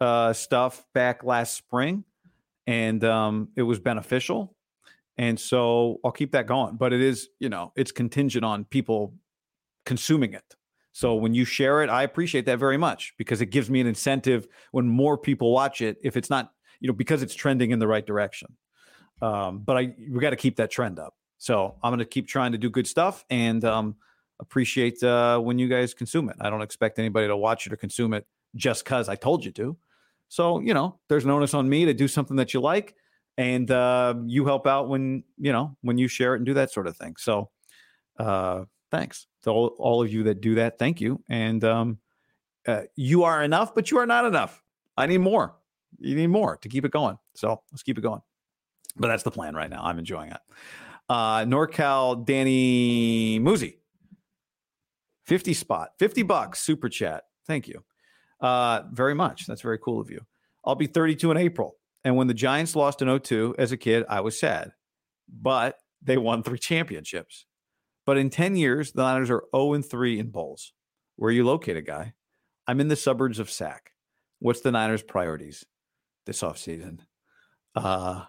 uh, stuff back last spring, and um, it was beneficial. And so I'll keep that going. But it is, you know, it's contingent on people consuming it. So when you share it, I appreciate that very much because it gives me an incentive when more people watch it. If it's not you know, because it's trending in the right direction. Um, but I we got to keep that trend up. So I'm going to keep trying to do good stuff and um, appreciate uh, when you guys consume it. I don't expect anybody to watch it or consume it just because I told you to. So you know, there's an onus on me to do something that you like, and uh, you help out when you know when you share it and do that sort of thing. So uh, thanks to all, all of you that do that. Thank you, and um, uh, you are enough, but you are not enough. I need more you need more to keep it going. So let's keep it going. But that's the plan right now. I'm enjoying it. Uh, NorCal Danny Muzi, 50 spot, 50 bucks, super chat. Thank you uh, very much. That's very cool of you. I'll be 32 in April. And when the Giants lost in 02 as a kid, I was sad. But they won three championships. But in 10 years, the Niners are 0 and 3 in bowls. Where are you located, guy? I'm in the suburbs of Sac. What's the Niners' priorities? This offseason. Uh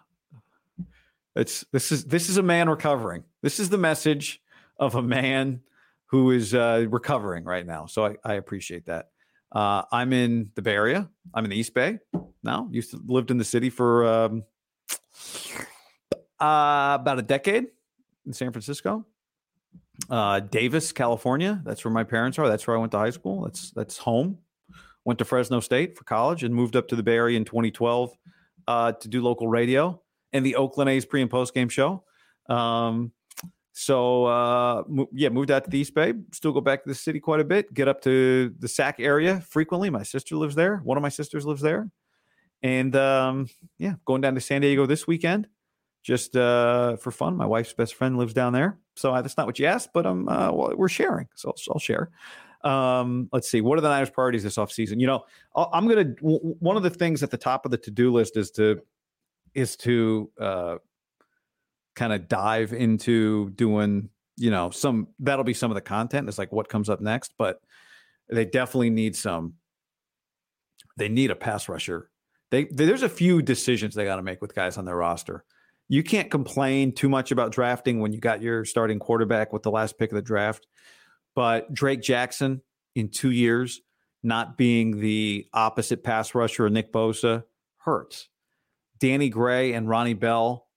it's this is this is a man recovering. This is the message of a man who is uh, recovering right now. So I, I appreciate that. Uh, I'm in the Bay Area. I'm in the East Bay now. Used to lived in the city for um, uh, about a decade in San Francisco. Uh, Davis, California. That's where my parents are. That's where I went to high school. That's that's home went to Fresno State for college and moved up to the Bay Area in 2012 uh, to do local radio and the Oakland A's pre and post game show. Um, so uh, yeah, moved out to the East Bay. Still go back to the city quite a bit. Get up to the Sac area frequently. My sister lives there. One of my sisters lives there, and um, yeah, going down to San Diego this weekend just uh, for fun. My wife's best friend lives down there, so I, that's not what you asked, but I'm uh, well, we're sharing, so I'll share. Um, let's see. What are the Niners' priorities this offseason? You know, I'm going to one of the things at the top of the to do list is to is to uh, kind of dive into doing you know some that'll be some of the content. It's like what comes up next, but they definitely need some. They need a pass rusher. They there's a few decisions they got to make with guys on their roster. You can't complain too much about drafting when you got your starting quarterback with the last pick of the draft but Drake Jackson in two years not being the opposite pass rusher of Nick Bosa hurts. Danny Gray and Ronnie Bell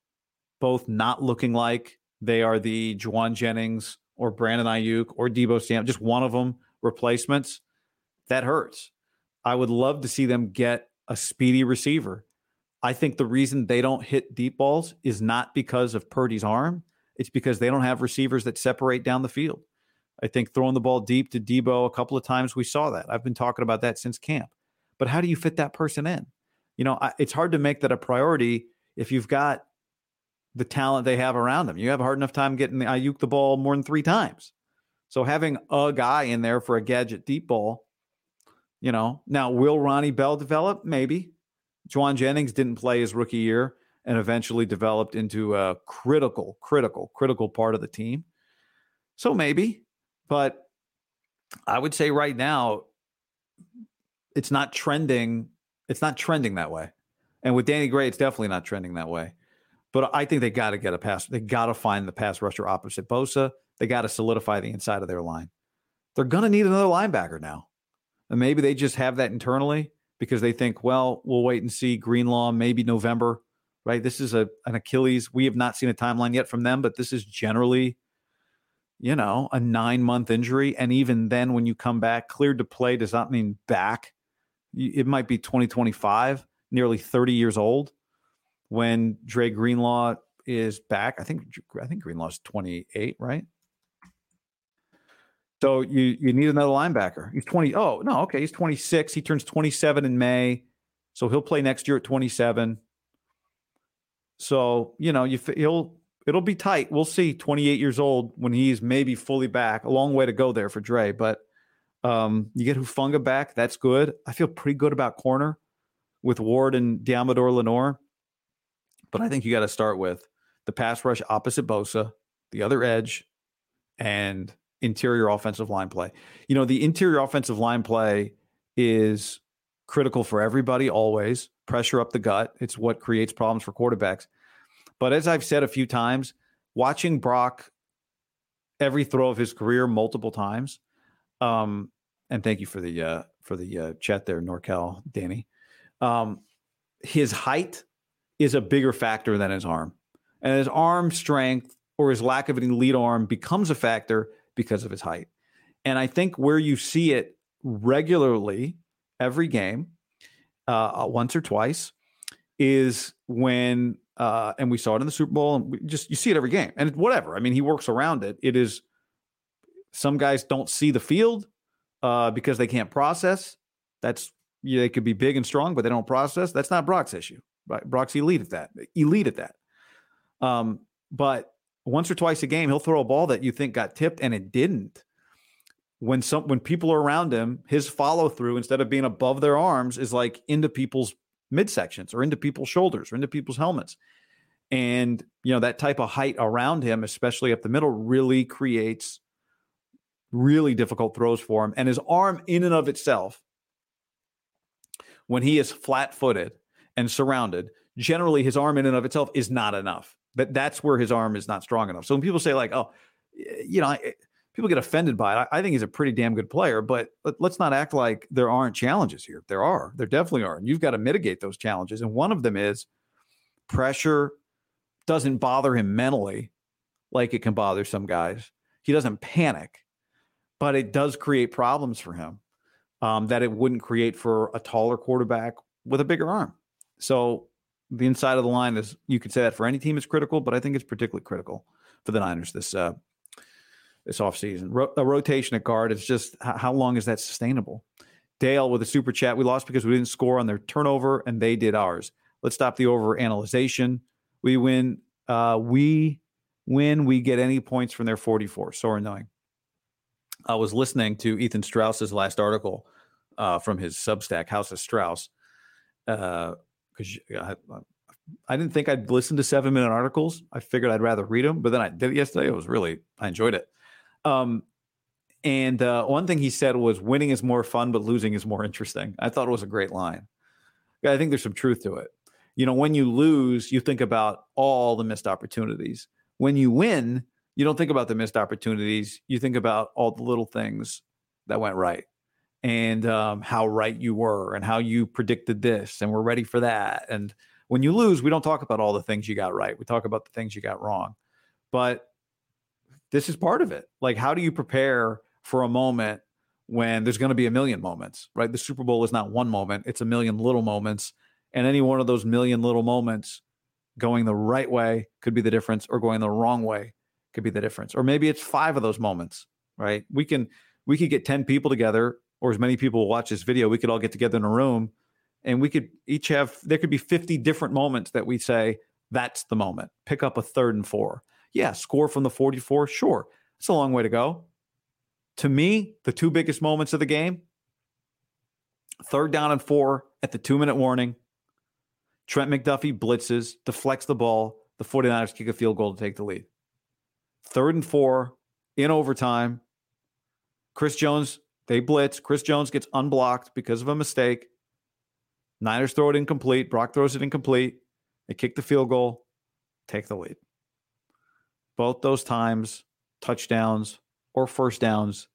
both not looking like they are the Jauan Jennings or Brandon Aiyuk or Deebo Samuel, just one of them replacements. That hurts. I would love to see them get a speedy receiver. I think the reason they don't hit deep balls is not because of Purdy's arm. It's because they don't have receivers that separate down the field. I think throwing the ball deep to Deebo a couple of times, we saw that. I've been talking about that since camp. But how do you fit that person in? You know, I, it's hard to make that a priority if you've got the talent they have around them. You have a hard enough time getting the Aiyuk the ball more than three times. So having a guy in there for a gadget deep ball, you know, now will Ronnie Bell develop? Maybe. Jauan Jennings didn't play his rookie year and eventually developed into a critical, critical, critical part of the team. So maybe. But I would say right now, it's not trending. It's not trending that way. And with Danny Gray, it's definitely not trending that way. But I think they got to get a pass. They got to find the pass rusher opposite Bosa. They got to solidify the inside of their line. They're going to need another linebacker now. And maybe they just have that internally because they think, well, we'll wait and see Greenlaw, maybe November, right? This is a an Achilles. We have not seen a timeline yet from them, but this is generally, you know, a nine month injury. And even then, when you come back, cleared to play does not mean back. It might be 2025, nearly 30 years old when Dre Greenlaw is back. I think I think Greenlaw's 28, right? So you you need another linebacker. He's 20. Oh, no, okay. He's 26. He turns 27 in May. So he'll play next year at 27. So, you know, you he'll it'll be tight. We'll see 28 years old when he's maybe fully back. A long way to go there for Dre, but um, you get Hufanga back. That's good. I feel pretty good about corner with Ward and Deommodore Lenoir. But I think you got to start with the pass rush opposite Bosa, the other edge, and interior offensive line play. You know, the interior offensive line play is critical for everybody always. Pressure up the gut. It's what creates problems for quarterbacks. But as I've said a few times, watching Brock every throw of his career multiple times, um, and thank you for the uh, for the uh, chat there, Norcal Danny. Um, his height is a bigger factor than his arm, and his arm strength or his lack of an elite arm becomes a factor because of his height. And I think where you see it regularly every game, uh, once or twice, is when uh, and we saw it in the Super Bowl, and we just you see it every game, and whatever. I mean, he works around it. It is some guys don't see the field uh, because they can't process. That's yeah, they could be big and strong, but they don't process. That's not Brock's issue. Right? Brock's elite at that. Elite at that. Um, but once or twice a game, he'll throw a ball that you think got tipped and it didn't. When some when people are around him, his follow through instead of being above their arms is like into people's midsections or into people's shoulders or into people's helmets. And you know that type of height around him, especially up the middle, really creates really difficult throws for him. And his arm, in and of itself, when he is flat footed and surrounded, generally his arm in and of itself is not enough. That that's where his arm is not strong enough. So when people say like, "Oh, you know," I, people get offended by it. I, I, think he's a pretty damn good player, but let, let's not act like there aren't challenges here. There are. There definitely are. And you've got to mitigate those challenges. And one of them is pressure doesn't bother him mentally like it can bother some guys. He doesn't panic, but it does create problems for him um, that it wouldn't create for a taller quarterback with a bigger arm. So the inside of the line is you could say that for any team is critical, but I think it's particularly critical for the Niners this uh, this offseason. Ro- a rotation at guard is just how long is that sustainable? Dale with a super chat. We lost because we didn't score on their turnover and they did ours. Let's stop the over analyzation. We win. Uh, we win. We get any points from their 44. So annoying. I was listening to Ethan Strauss's last article uh, from his Substack, House of Strauss, because uh, I, I, didn't think I'd listen to seven minute articles. I figured I'd rather read them, but then I did it yesterday. It was really I enjoyed it. Um, and uh, one thing he said was, "Winning is more fun, but losing is more interesting." I thought it was a great line. I think there's some truth to it. You know, when you lose, you think about all the missed opportunities. When you win, you don't think about the missed opportunities. You think about all the little things that went right and um, how right you were and how you predicted this and we're ready for that. And when you lose, we don't talk about all the things you got right. We talk about the things you got wrong. But this is part of it. Like, how do you prepare for a moment when there's going to be a million moments, right? The Super Bowl is not one moment, it's a million little moments. And any one of those million little moments going the right way could be the difference, or going the wrong way could be the difference. Or maybe it's five of those moments, right? We can we could get 10 people together or as many people watch this video, we could all get together in a room and we could each have there could be 50 different moments that we say that's the moment. Pick up a third and four. Yeah, score from the 44, sure. It's a long way to go. To me, the two biggest moments of the game, third down and four at the 2-minute warning. Trent McDuffie blitzes, deflects the ball, the 49ers kick a field goal to take the lead. Third and four in overtime. Chris Jones, they blitz. Chris Jones gets unblocked because of a mistake. Niners throw it incomplete. Brock throws it incomplete. They kick the field goal, take the lead. Both those times, touchdowns or first downs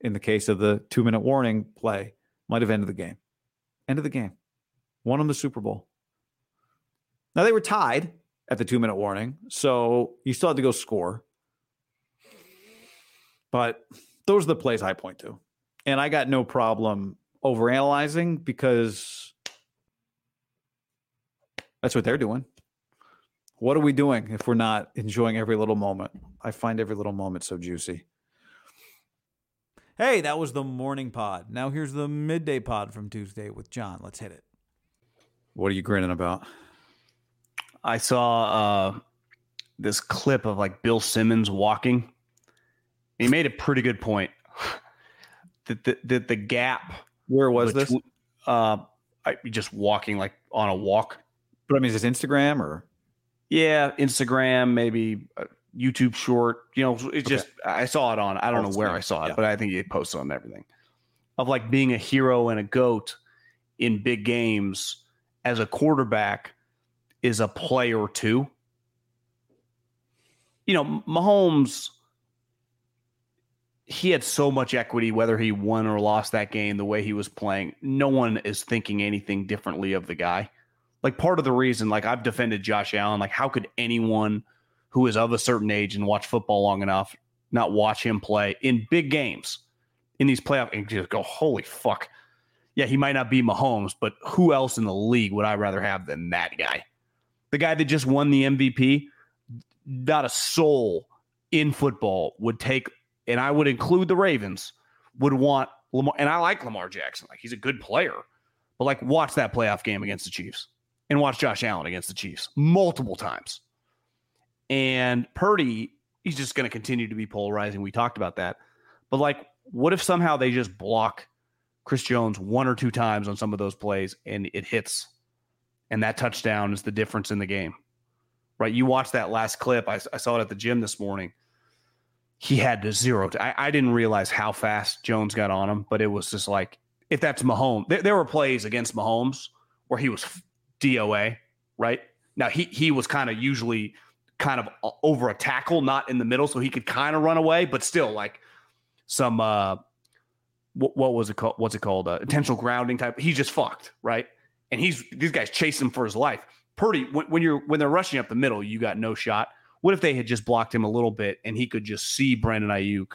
in the case of the two minute warning play Might have ended the game. End of the game. Won them the Super Bowl. Now they were tied at the two minute warning, so you still had to go score. But those are the plays I point to. And I got no problem overanalyzing because that's what they're doing. What are we doing if we're not enjoying every little moment? I find every little moment so juicy. Hey, that was the morning pod. Now here's the midday pod from Tuesday with John. Let's hit it. What are you grinning about? I saw uh, this clip of like Bill Simmons walking. He made a pretty good point that the, the, the gap. Where was between- this? Uh, I, just walking like on a walk. But I mean, is this Instagram or? Yeah, Instagram, maybe uh, YouTube short. You know, it just I saw it on. I don't Oh, know where I saw it, yeah. but I think it posted on everything of like being a hero and a goat in big games as a quarterback is a play or two. You know, Mahomes. He had so much equity, whether he won or lost that game, the way he was playing. No one is thinking anything differently of the guy like part of the reason like I've defended Josh Allen like how could anyone who is of a certain age and watch football long enough not watch him play in big games in these playoff and just go holy fuck. Yeah he might not be Mahomes but who else in the league would I rather have than that guy? The guy that just won the MVP not a soul in football would take and I would include the Ravens would want Lamar and I like Lamar Jackson like he's a good player but like watch that playoff game against the Chiefs and watch Josh Allen against the Chiefs multiple times. And Purdy, he's just going to continue to be polarizing. We talked about that. But like, what if somehow they just block Chris Jones one or two times on some of those plays and it hits? And that touchdown is the difference in the game, right? You watch that last clip. I, I saw it at the gym this morning. He had to zero. I, I didn't realize how fast Jones got on him, but it was just like, if that's Mahomes, there were plays against Mahomes where he was DOA, right? Now he he was kind of usually kind of over a tackle, not in the middle, so he could kind of run away, but still like some uh what, what was it called? What's it called? Uh, intentional grounding type. He's just fucked, right? And he's these guys chase him for his life. Purdy, when, when you're when they're rushing up the middle, you got no shot. What if they had just blocked him a little bit and he could just see Brandon Aiyuk,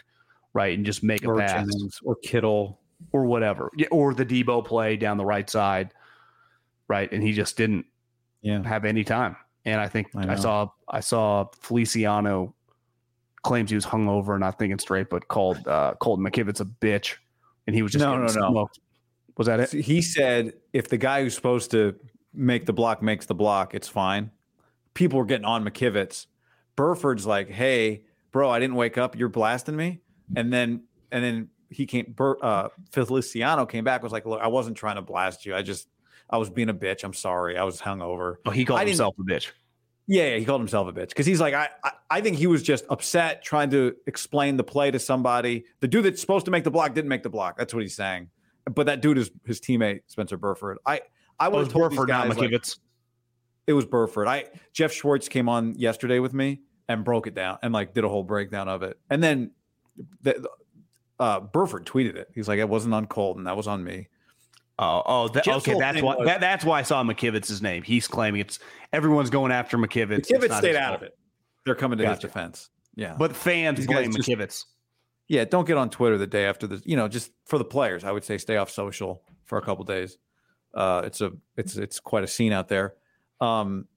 right, and just make a Or pass or Kittle. or whatever, yeah, or the Deebo play down the right side, right, and he just didn't Yeah. have any time. And I think I I, saw I saw Feliciano claims he was hungover, not thinking straight, but called uh, Colton McKivitz a bitch, and he was just No, no, no. smoked. Was that it? He said if the guy who's supposed to make the block makes the block, it's fine. People were getting on McKivitz. Burford's like, "Hey, bro, I didn't wake up. You're blasting me." And then and then he came. Bur, uh, Feliciano came back was like, "Look, I wasn't trying to blast you. I just I was being a bitch. I'm sorry. I was hungover." Oh, he called I himself a bitch. Yeah, yeah, he called himself a bitch because he's like, I, I, I think he was just upset trying to explain the play to somebody. The dude that's supposed to make the block didn't make the block. That's what he's saying. But that dude is his teammate Spencer Burford. I, I Oh, would it have was these Burford, not guys, like, it was Burford. I Jeff Schwartz came on yesterday with me and broke it down and like did a whole breakdown of it. And then the, uh, Burford tweeted it. He's like, it wasn't on Colton. That was on me. Oh, oh, that, okay. That's why. was- That, that's why I saw McKivitz's name. He's claiming it's everyone's going after McKivitz. McKivitz stayed out of it. They're coming to his defense. Yeah. But fans These guys blame just- McKivitz. Yeah, don't get on Twitter the day after the. You know, just for the players, I would say stay off social for a couple days. Uh, it's a it's it's quite a scene out there. Um,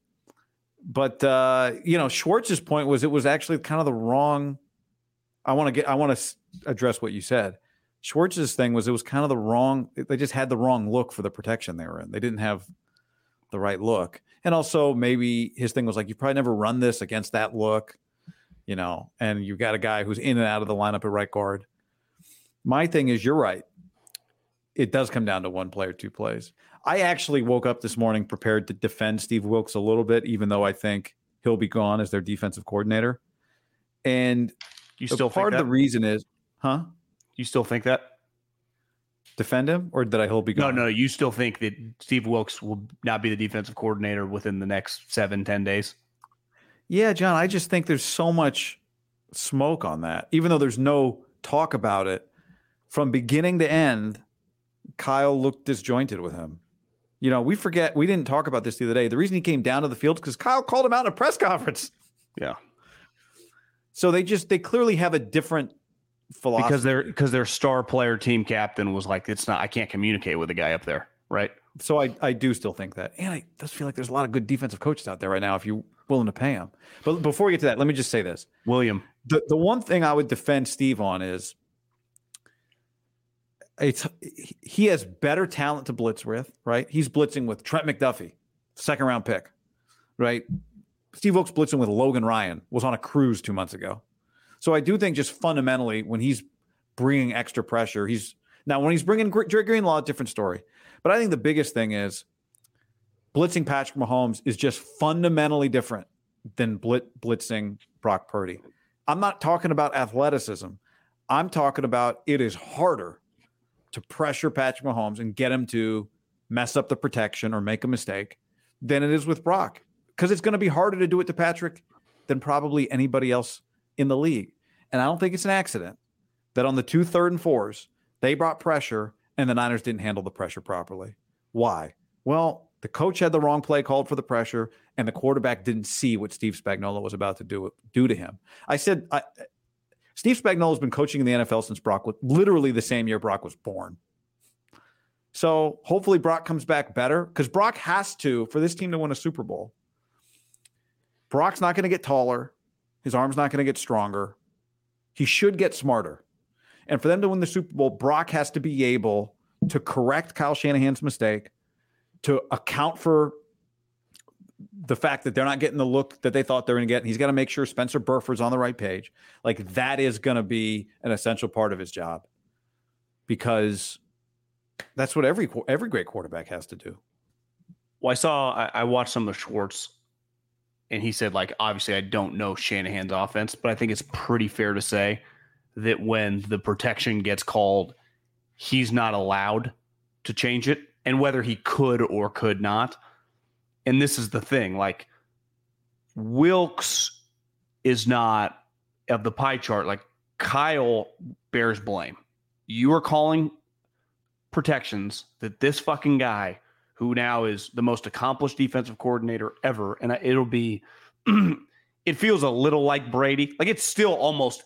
but uh, you know, Schwartz's point was it was actually kind of the wrong. I want to get. I want to address what you said. Schwartz's thing was it was kind of the wrong. They just had the wrong look for the protection they were in. They didn't have the right look, and also maybe his thing was like you probably never run this against that look you know, and you've got a guy who's in and out of the lineup at right guard. My thing is, you're right. It does come down to one play or two plays. I actually woke up this morning prepared to defend Steve Wilks a little bit, even though I think he'll be gone as their defensive coordinator. And You still part of the reason is, huh? You still think that? Defend him, or did I hope be No, no. You still think that Steve Wilks will not be the defensive coordinator within the next seven, ten days? Yeah, John, I just think there's so much smoke on that, even though there's no talk about it from beginning to end. Kyle looked disjointed with him. You know, we forget we didn't talk about this the other day. The reason he came down to the field because Kyle called him out in a press conference. Yeah. So they just they clearly have a different philosophy because their because their star player team captain was like, it's not I can't communicate with the guy up there, right? So I I do still think that, and I just feel like there's a lot of good defensive coaches out there right now if you're willing to pay them. But before we get to that, let me just say this, William. The the one thing I would defend Steve on is it's he has better talent to blitz with, right? He's blitzing with Trent McDuffie, second round pick, right? Steve Wilks blitzing with Logan Ryan was on a cruise two months ago. So I do think just fundamentally when he's bringing extra pressure, he's now when he's bringing Dre Greenlaw, a different story. But I think the biggest thing is blitzing Patrick Mahomes is just fundamentally different than blitzing Brock Purdy. I'm not talking about athleticism. I'm talking about it is harder to pressure Patrick Mahomes and get him to mess up the protection or make a mistake than it is with Brock because it's going to be harder to do it to Patrick than probably anybody else in the league. And I don't think it's an accident that on the two third and fours, they brought pressure and the Niners didn't handle the pressure properly. Why? Well, the coach had the wrong play called for the pressure, and the quarterback didn't see what Steve Spagnuolo was about to do do to him. I said I, Steve Spagnuolo has been coaching in the NFL since Brock literally the same year Brock was born. So hopefully Brock comes back better because Brock has to for this team to win a Super Bowl. Brock's not going to get taller. His arm's not going to get stronger. He should get smarter. And for them to win the Super Bowl, Brock has to be able to correct Kyle Shanahan's mistake, to account for the fact that they're not getting the look that they thought they're going to get. And He's got to make sure Spencer Burford's on the right page. Like that is going to be an essential part of his job because that's what every every great quarterback has to do. Well, I saw I, I watched some of Schwartz, and he said like obviously I don't know Shanahan's offense, but I think it's pretty fair to say that when the protection gets called, he's not allowed to change it, and whether he could or could not and this is the thing like Wilks is not of the pie chart like Kyle bears blame. You are calling protections that this fucking guy who now is the most accomplished defensive coordinator ever and it'll be it feels a little like Brady. Like it's still almost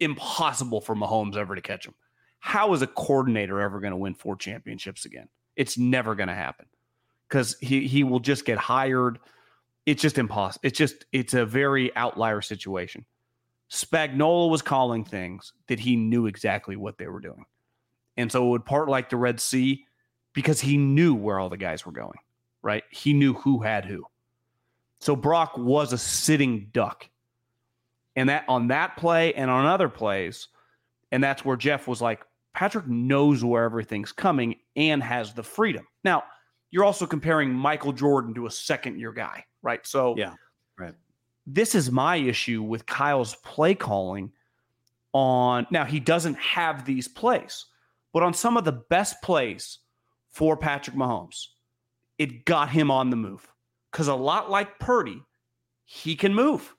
impossible for Mahomes ever to catch him. How is a coordinator ever going to win four championships again? It's never going to happen because he he will just get hired. It's just impossible. It's just it's a very outlier situation. Spagnuolo was calling things that he knew exactly what they were doing, and so it would part like the Red Sea because he knew where all the guys were going. Right? He knew who had who. So Brock was a sitting duck, and that on that play and on other plays, and that's where Jeff was like, Patrick knows where everything's coming and has the freedom. Now, you're also comparing Michael Jordan to a second year guy, right? So, yeah, right. This is my issue with Kyle's play calling on now he doesn't have these plays, but on some of the best plays for Patrick Mahomes, it got him on the move. Because a lot like Purdy, he can move.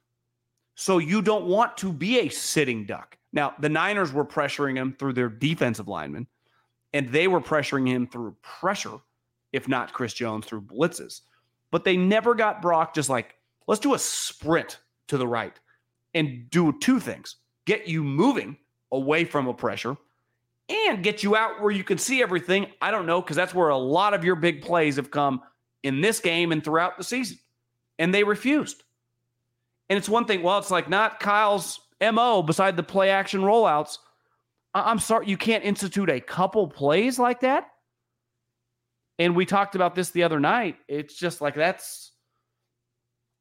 So you don't want to be a sitting duck. Now, the Niners were pressuring him through their defensive linemen, and they were pressuring him through pressure if not Chris Jones through blitzes. But they never got Brock just like, let's do a sprint to the right and do two things get you moving away from a pressure and get you out where you can see everything. I don't know, because that's where a lot of your big plays have come in this game and throughout the season. And they refused. And it's one thing, well, it's like not Kyle's MO beside the play action rollouts. I'm sorry, you can't institute a couple plays like that and we talked about this the other night. It's just like that's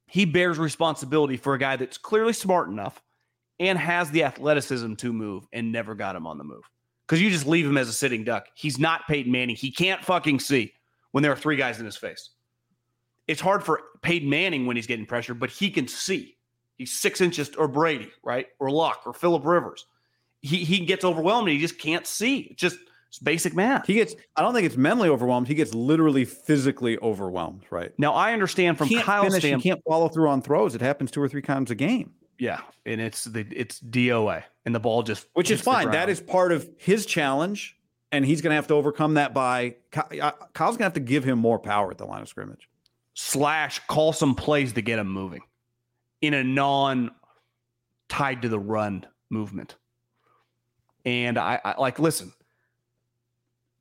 he bears responsibility for a guy that's clearly smart enough and has the athleticism to move and never got him on the move. Because you just leave him as a sitting duck. He's not Peyton Manning. He can't fucking see when there are three guys in his face. It's hard for Peyton Manning when he's getting pressure, but he can see. He's six inches, or Brady, right? Or Luck, or Philip Rivers. He he gets overwhelmed and he just can't see. It's just it's basic math. He gets, I don't think it's mentally overwhelmed. He gets literally physically overwhelmed, right? Now, I understand from can't Kyle's standpoint. He can't follow through on throws. It happens two or three times a game. Yeah. And it's the, it's DOA and the ball just, which is fine. That is part of his challenge and he's going to have to overcome that by uh, Kyle's going to have to give him more power at the line of scrimmage. Slash, call some plays to get him moving in a non tied to the run movement. And I, I like listen.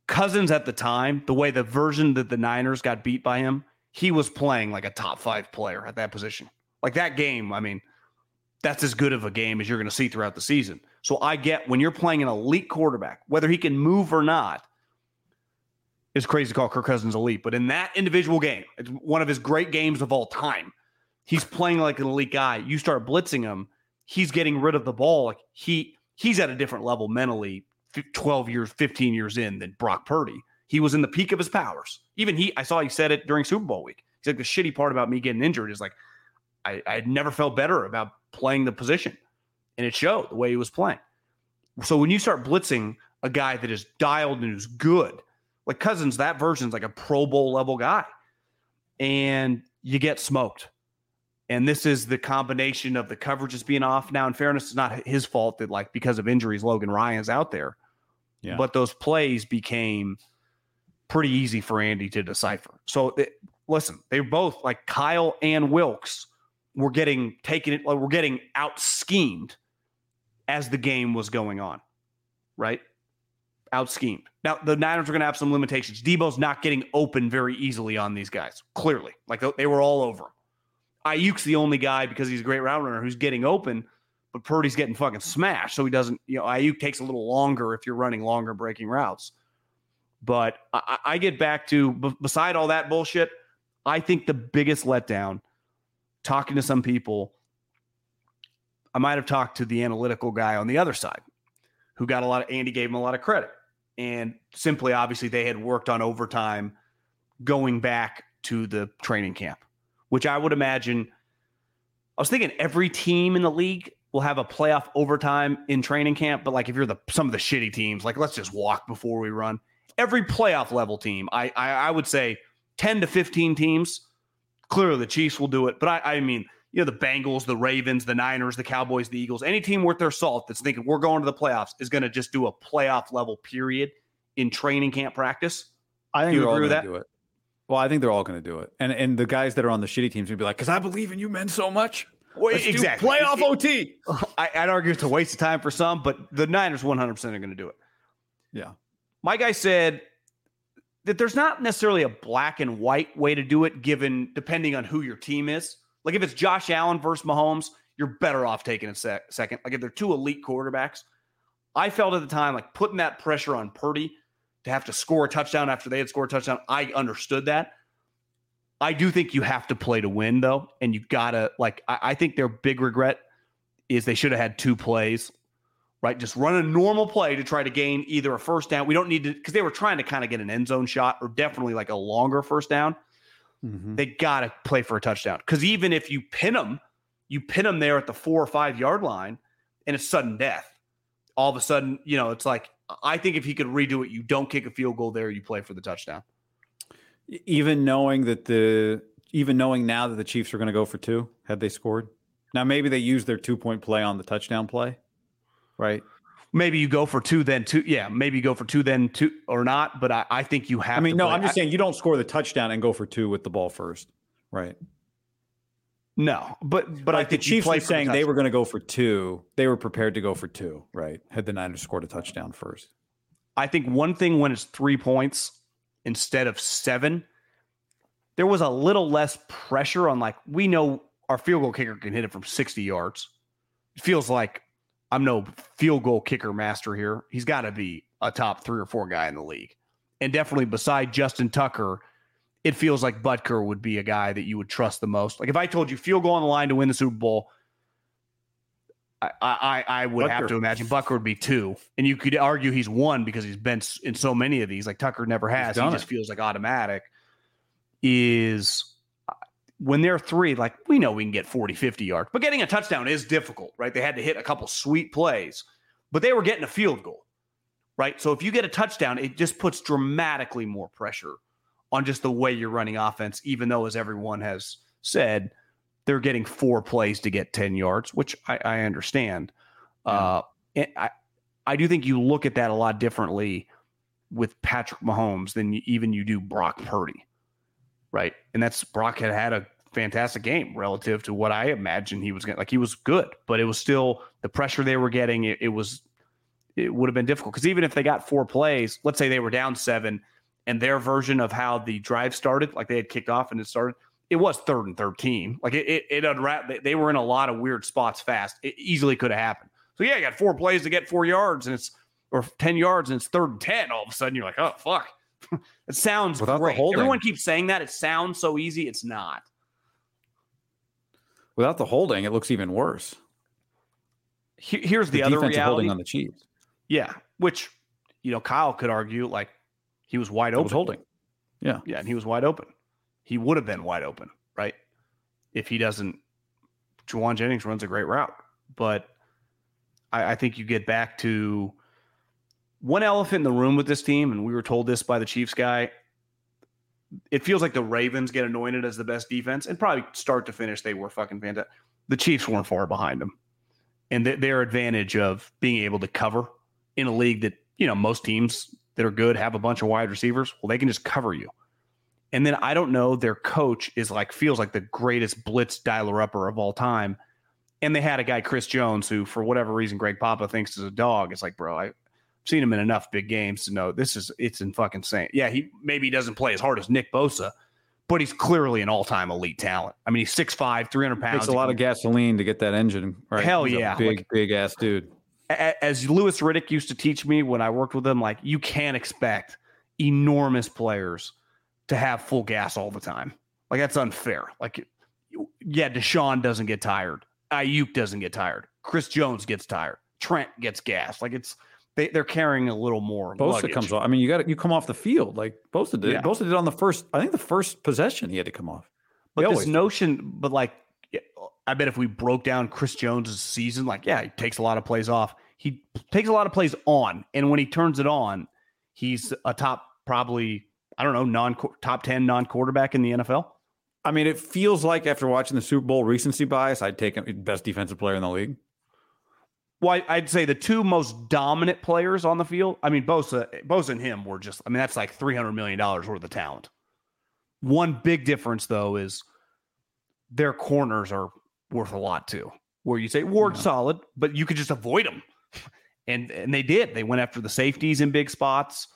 Cousins at the time, the way the version that the Niners got beat by him, he was playing like a top five player at that position. Like that game, I mean, that's as good of a game as you're going to see throughout the season. So I get when you're playing an elite quarterback, whether he can move or not, it's crazy to call Kirk Cousins elite. But in that individual game, it's one of his great games of all time. He's playing like an elite guy. You start blitzing him, he's getting rid of the ball. Like he he's at a different level mentally 12 years, 15 years in than Brock Purdy. He was in the peak of his powers. Even he, I saw he said it during Super Bowl week. He's like, the shitty part about me getting injured is like, I, I never felt better about playing the position. And it showed the way he was playing. So when you start blitzing a guy that is dialed and is good, like Cousins, that version's like a Pro Bowl level guy. And you get smoked. And this is the combination of the coverage coverages being off. Now, in fairness, it's not his fault that, like, because of injuries, Logan Ryan's out there. Yeah. But those plays became pretty easy for Andy to decipher. So, it, listen, they're both, like Kyle and Wilks, were getting taken, like we're getting out schemed as the game was going on, right? Out schemed. Now, the Niners are going to have some limitations. Deebo's not getting open very easily on these guys, clearly. Like, they were all over him. Aiyuk's the only guy because he's a great route runner who's getting open, but Purdy's getting fucking smashed. So he doesn't, you know, Aiyuk takes a little longer if you're running longer breaking routes. But I, I get back to b- beside all that bullshit, I think the biggest letdown, talking to some people, I might have talked to the analytical guy on the other side who got a lot of Andy gave him a lot of credit. And simply, obviously, they had worked on overtime going back to the training camp which I would imagine. I was thinking every team in the league will have a playoff overtime in training camp, but like if you're the some of the shitty teams, like let's just walk before we run. Every playoff level team, I I, I would say ten to fifteen teams. Clearly, the Chiefs will do it, but I, I mean, you know, the Bengals, the Ravens, the Niners, the Cowboys, the Eagles, any team worth their salt that's thinking we're going to the playoffs is going to just do a playoff level period in training camp practice. I think you agree with that. Do it. Well, I think they're all going to do it, and and the guys that are on the shitty teams would be like, "Because I believe in you men so much." Well, exactly. Playoff it, OT. I, would argue it's a waste of time for some, but the Niners 100 percent are going to do it. Yeah. My guy said that there's not necessarily a black and white way to do it, given depending on who your team is. Like if it's Josh Allen versus Mahomes, you're better off taking a sec- second. Like if they're two elite quarterbacks, I felt at the time like putting that pressure on Purdy to have to score a touchdown after they had scored a touchdown. I understood that. I do think you have to play to win, though. And you gotta like I, I think their big regret is they should have had two plays, right? Just run a normal play to try to gain either a first down. We don't need to because they were trying to kind of get an end zone shot or definitely like a longer first down. Mm-hmm. They gotta play for a touchdown. Because even if you pin them, you pin them there at the four or five yard line, and it's sudden death. All of a sudden, you know, it's like I think if he could redo it, you don't kick a field goal there, you play for the touchdown. Even knowing that the even knowing now that the Chiefs are going to go for two, had they scored. Now maybe they use their two point play on the touchdown play, right? Maybe you go for two, then two. Yeah, maybe you go for two, then two, or not. But I, I think you have. I mean, no, play. I'm just saying you don't score the touchdown and go for two with the ball first, right? No, but but like I the Chiefs were saying the they were going to go for two. They were prepared to go for two, right? Had the Niners scored a touchdown first. I think one thing when it's three points instead of seven, there was a little less pressure on like we know our field goal kicker can hit it from 60 yards. It feels like I'm no field goal kicker master here. He's got to be a top three or four guy in the league. And definitely beside Justin Tucker it feels like Butker would be a guy that you would trust the most. Like if I told you field goal on the line to win the Super Bowl, I I, I would Butker. have to imagine Butker would be two, and you could argue he's one because he's been in so many of these. Like Tucker never has. He just feels like automatic. Is when they're three, like we know we can get 40, 50 yards, but getting a touchdown is difficult, right? They had to hit a couple sweet plays, but they were getting a field goal, right? So if you get a touchdown, it just puts dramatically more pressure on just the way you're running offense, even though, as everyone has said, they're getting four plays to get 10 yards, which I, I understand. Yeah. Uh, I, I do think you look at that a lot differently with Patrick Mahomes than you, even you do Brock Purdy, right? And that's Brock had had a fantastic game relative to what I imagined he was going. to Like he was good, but it was still the pressure they were getting. It, it was it would have been difficult because even if they got four plays, let's say they were down seven, and their version of how the drive started, like they had kicked off and it started, it was third and thirteen. Like it it, it unwrapped. They were in a lot of weird spots fast. It easily could have happened. So yeah, you got four plays to get four yards, and it's or ten yards, and it's third and ten. All of a sudden, you're like, oh fuck. it sounds Without the great. Everyone keeps saying that. It sounds so easy. It's not. Without the holding, it looks even worse. Here- here's the, The, other reality. holding on the Chiefs. yeah, which you know Kyle could argue like he was wide open. was holding. Yeah. Yeah, and he was wide open. He would have been wide open, right? If he doesn't, Jauan Jennings runs a great route. But I, I think you get back to one elephant in the room with this team, and we were told this by the Chiefs guy. It feels like the Ravens get anointed as the best defense, and probably start to finish, they were fucking fantastic. The Chiefs weren't far behind them. And th- their advantage of being able to cover in a league that, you know, most teams that are good have a bunch of wide receivers. Well, they can just cover you. And then I don't know, their coach is like feels like the greatest blitz dialer upper of all time. And they had a guy, Chris Jones, who for whatever reason Greg Papa thinks is a dog. It's like, bro, I've seen him in enough big games to know this is it's in fucking insane. Yeah, he maybe he doesn't play as hard as Nick Bosa, but he's clearly an all-time elite talent. I mean, he's 6'5, 300 pounds. Takes a lot of gasoline to get that engine. Right? Hell He's a yeah. big, Like- big ass dude. as Louis Riddick used to teach me when I worked with him, like you can't expect enormous players to have full gas all the time. Like that's unfair. Like, yeah, Deshaun doesn't get tired. Aiyuk doesn't get tired. Chris Jones gets tired. Trent gets gas. Like it's they, they're carrying a little more. Bosa luggage. comes off. I mean, you got you come off the field like Bosa did. Yeah. Bosa did on the first. I think the first possession he had to come off. But They this always do. notion, but like, I bet if we broke down Chris Jones' season, like, yeah, he takes a lot of plays off. He takes a lot of plays on, and when he turns it on, he's a top, probably, I don't know, non top ten non quarterback in the NFL. I mean, it feels like after watching the Super Bowl recency bias, I'd take him best defensive player in the league. Well, I'd say the two most dominant players on the field. I mean, Bosa, Bosa and him were just. I mean, that's like three hundred million dollars worth of talent. One big difference, though, is their corners are worth a lot too. Where you say Ward's solid, but you could just avoid them, and and they did. They went after the safeties in big spots.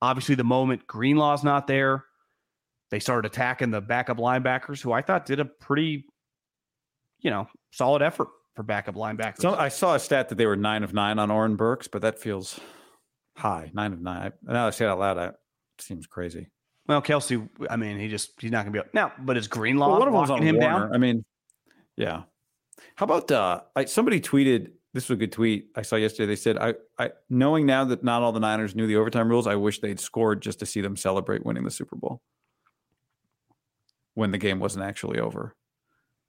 Obviously, the moment Greenlaw's not there, they started attacking the backup linebackers, who I thought did a pretty, you know, solid effort for backup linebackers. So I saw a stat that they were nine of nine on Oren Burks, but that feels high. Nine of nine. I- Now I say it out loud, that seems crazy. Well, Kelce, I mean, he just he's not going to be able now. But is Greenlaw Well, one of locking on him Warner. down? I mean, yeah. How about uh I, somebody tweeted this was a good tweet I saw yesterday. They said, I, I knowing now that not all the Niners knew the overtime rules, I wish they'd scored just to see them celebrate winning the Super Bowl when the game wasn't actually over.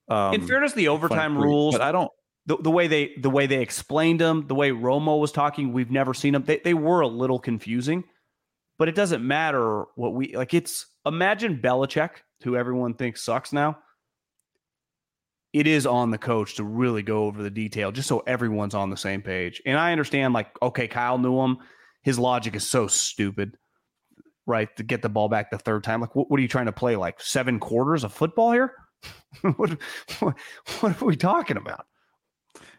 Um, In fairness, the overtime rules, but I don't the, the way they the way they explained them, the way Romo was talking, we've never seen them. They they were a little confusing, but it doesn't matter what we like. It's imagine Belichick, who everyone thinks sucks now. It is on the coach to really go over the detail, just so everyone's on the same page. And I understand, like, okay, Kyle knew him. His logic is so stupid, right? To get the ball back the third time, like, what, what are you trying to play? Like seven quarters of football here? what, what what are we talking about?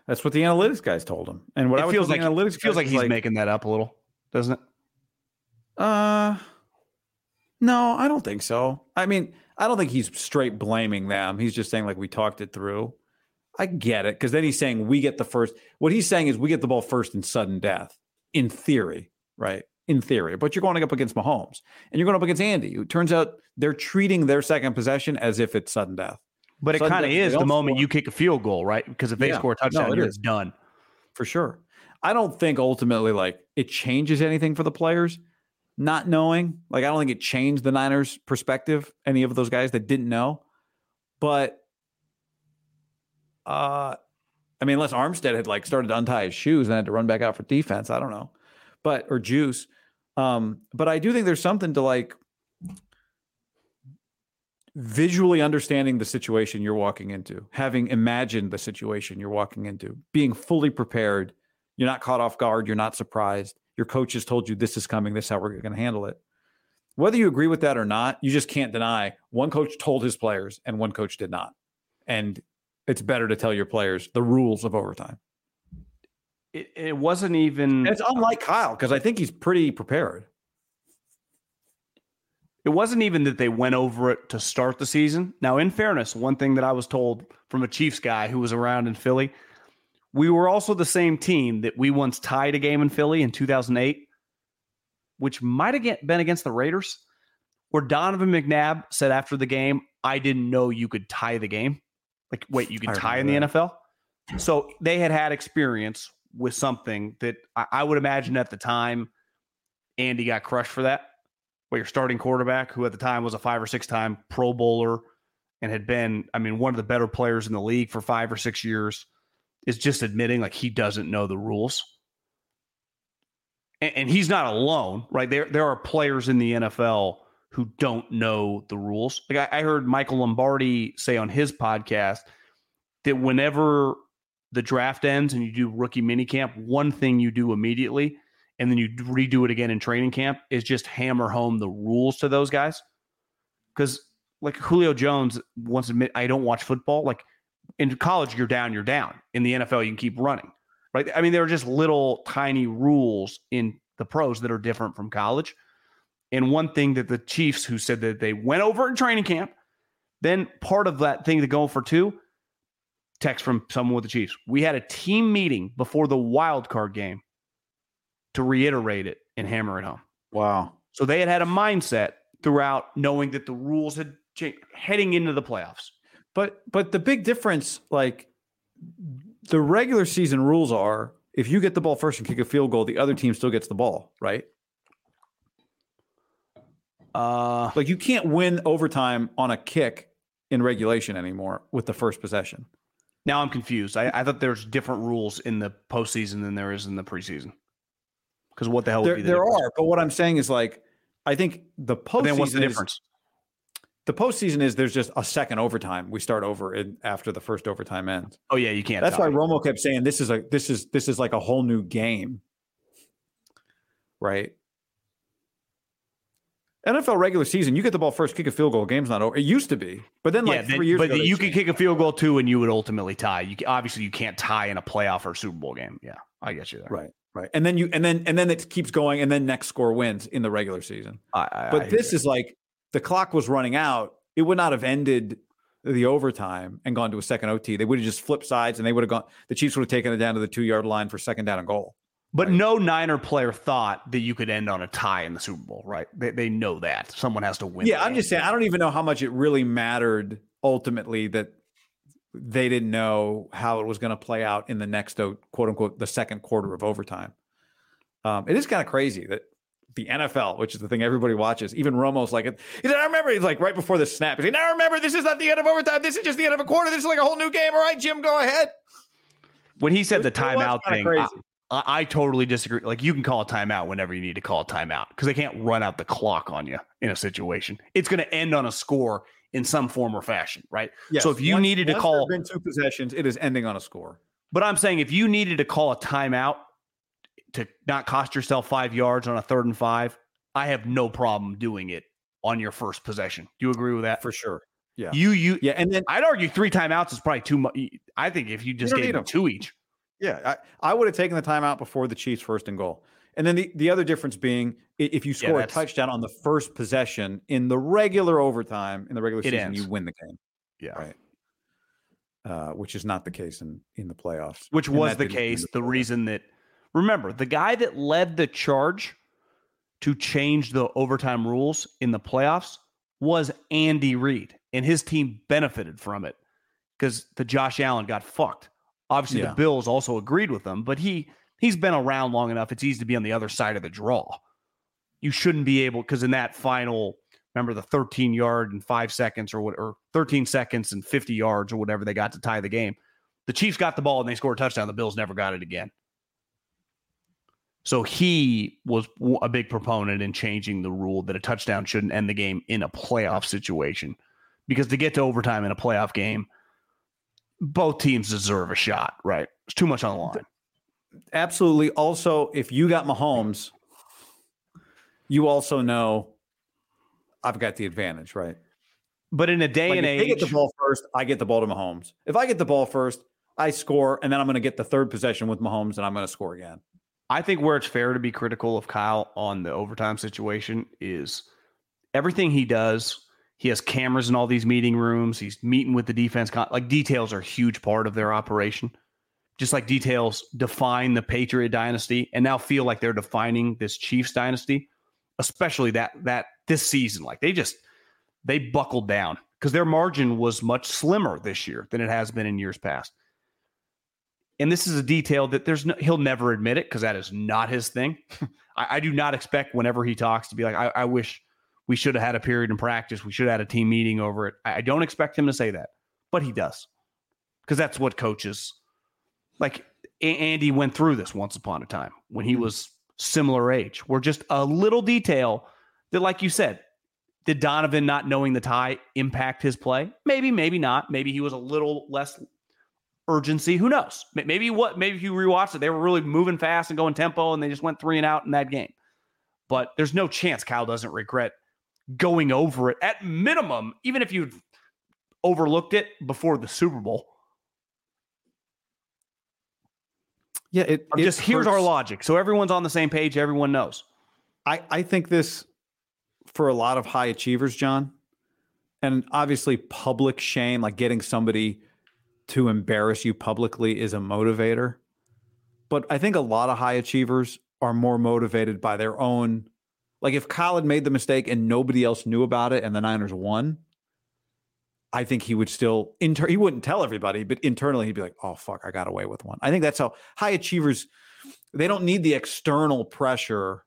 That's what the analytics guys told him. And what I it would feels like analytics feels like he's making that up a little, doesn't it? Uh, no, I don't think so. I mean, I don't think he's straight blaming them. He's just saying like we talked it through. I get it because then he's saying we get the first. What he's saying is we get the ball first in sudden death, in theory, right? In theory, but you're going up against Mahomes and you're going up against Andy. It turns out they're treating their second possession as if it's sudden death. But it kind of is the moment score. you kick a field goal, right? Because if they Yeah. score a touchdown, No, it you're is. done. for sure. I don't think ultimately like it changes anything for the players. Not knowing, like I don't think it changed the Niners' perspective. Any of those guys that didn't know, but uh, I mean, unless Armstead had like started to untie his shoes and had to run back out for defense, I don't know, but or Juice. Um, but I do think there's something to like visually understanding the situation you're walking into, having imagined the situation you're walking into, being fully prepared. You're not caught off guard. You're not surprised. your coach has told you this is coming, this is how we're going to handle it. Whether you agree with that or not, you just can't deny one coach told his players and one coach did not. And it's better to tell your players the rules of overtime. It, it wasn't even. It's unlike Kyle because I think he's pretty prepared. It wasn't even that they went over it to start the season. Now, in fairness, one thing that I was told from a Chiefs guy who was around in Philly, we were also the same team that we once tied a game in Philly in 2008, which might have been against the Raiders, where Donovan McNabb said after the game, I didn't know you could tie the game. Like, wait, you can tie in the. NFL? So they had had experience with something that I, I would imagine at the time Andy got crushed for that what your starting quarterback, who at the time was a five or six time Pro Bowler and had been, I mean, one of the better players in the league for five or six years, is just admitting like he doesn't know the rules. And, and he's not alone, right? There, there are players in the NFL who don't know the rules. Like I, I heard Michael Lombardi say on his podcast that whenever the draft ends and you do rookie minicamp, one thing you do immediately and then you redo it again in training camp is just hammer home the rules to those guys. Because like Julio Jones once admit I don't watch football. Like in college, you're down, you're down. In the NFL, you can keep running. Right. I mean, there are just little tiny rules in the pros that are different from college. And one thing that the Chiefs, who said that they went over in training camp, then part of that thing to go for two, text from someone with the Chiefs. We had a team meeting before the wild card game to reiterate it and hammer it home. Wow. So they had had a mindset throughout knowing that the rules had changed heading into the playoffs. But but the big difference, like the regular season rules are if you get the ball first and kick a field goal, the other team still gets the ball, right? Uh like you can't win overtime on a kick in regulation anymore with the first possession. Now I'm confused. I, I thought there's different rules in the postseason than there is in the preseason. Because what the hell? There, the there are, but what I'm saying is like, I think the postseason. then what's the difference? Is, the postseason is there's just a second overtime. We start over in, after the first overtime ends. Oh yeah, you can't. That's why Romo kept saying this is a this is this is like a whole new game, right? NFL regular season, you get the ball first, kick a field goal, game's not over. It used to be, but then like yeah, three years ago. but ago, you could kick a field goal too, and you would ultimately tie. You obviously you can't tie in a playoff or Super Bowl game. Yeah, I get you there. Right. Right. And then you and then and then it keeps going and then next score wins in the regular season. I, I, but I this is like the clock was running out. It would not have ended the overtime and gone to a second OT. They would have just flipped sides and they would have gone the Chiefs would have taken it down to the two yard line for second down and goal. But right? no Niner player thought that you could end on a tie in the Super Bowl, right? They, they know that someone has to win. Yeah, I'm just saying. I don't even know how much it really mattered ultimately that they didn't know how it was going to play out in the next quote unquote the second quarter of overtime. Um, it is kind of crazy that the NFL, which is the thing everybody watches, even Romo's like it. He said, "I remember." He's like right before the snap. He's like, "Now remember, this is not the end of overtime. This is just the end of a quarter. This is like a whole new game. All right, Jim, go ahead." When he said the timeout thing, I, I, totally disagree. Like you can call a timeout whenever you need to call a timeout because they can't run out the clock on you in a situation. It's going to end on a score in some form or fashion, right? Yes. So if you once, needed to call, been two possessions, it is ending on a score. But I'm saying if you needed to call a timeout to not cost yourself five yards on a third and five, I have no problem doing it on your first possession. Do you agree with that? For sure. Yeah. You you yeah, and then I'd argue three timeouts is probably too much. I think if you just you gave them two each. Yeah, I, I would have taken the timeout before the Chiefs' first and goal. And then the, the other difference being if you score yeah, a touchdown on the first possession in the regular overtime in the regular season, ends. you win the game. Yeah. Right. Uh, which is not the case in in the playoffs. Which and was the case. The, the reason that remember the guy that led the charge to change the overtime rules in the playoffs was Andy Reid, and his team benefited from it because the Josh Allen got fucked. Obviously, yeah. the Bills also agreed with them, but he he's been around long enough. It's easy to be on the other side of the draw. You shouldn't be able because in that final, remember the 13 yard and five seconds or what, or 13 seconds and 50 yards or whatever they got to tie the game. The Chiefs got the ball and they scored a touchdown. The Bills never got it again. So he was a big proponent in changing the rule that a touchdown shouldn't end the game in a playoff situation. Because to get to overtime in a playoff game, both teams deserve a shot, right? It's too much on the line Absolutely. Also, if you got Mahomes, you also know I've got the advantage, right? But in a day Like and if age, they get the ball first, I get the ball to Mahomes. If I get the ball first, I score, and then I'm going to get the third possession with Mahomes, and I'm going to score again. I think where it's fair to be critical of Kyle on the overtime situation is everything he does. He has cameras in all these meeting rooms. He's meeting with the defense. Like details are a huge part of their operation. Just like details define the Patriot dynasty and now feel like they're defining this Chiefs dynasty, especially that that this season. Like they just they buckled down because their margin was much slimmer this year than it has been in years past. And this is a detail that there's no, he'll never admit it because that is not his thing. I, I do not expect whenever he talks to be like, I, I wish we should have had a period in practice. We should have had a team meeting over it. I, don't expect him to say that, but he does because that's what coaches like. Andy went through this once upon a time when he mm-hmm. was similar age, where just a little detail that, like you said, did Donovan not knowing the tie impact his play? Maybe, maybe not. Maybe he was a little less urgency. Who knows? Maybe what? Maybe if you rewatched it, they were really moving fast and going tempo, and they just went three and out in that game. But there's no chance Kyle doesn't regret going over it at minimum, even if you overlooked it before the Super Bowl. Yeah, it, it just here's our logic, so everyone's on the same page. Everyone knows. I, I think this for a lot of high achievers, John, and obviously public shame, like getting somebody to embarrass you publicly is a motivator. But I think a lot of high achievers are more motivated by their own. Like if had made the mistake and nobody else knew about it and the Niners won, I think he would still inter he wouldn't tell everybody, but internally he'd be like, oh fuck, I got away with one. I think that's how high achievers they don't need the external pressure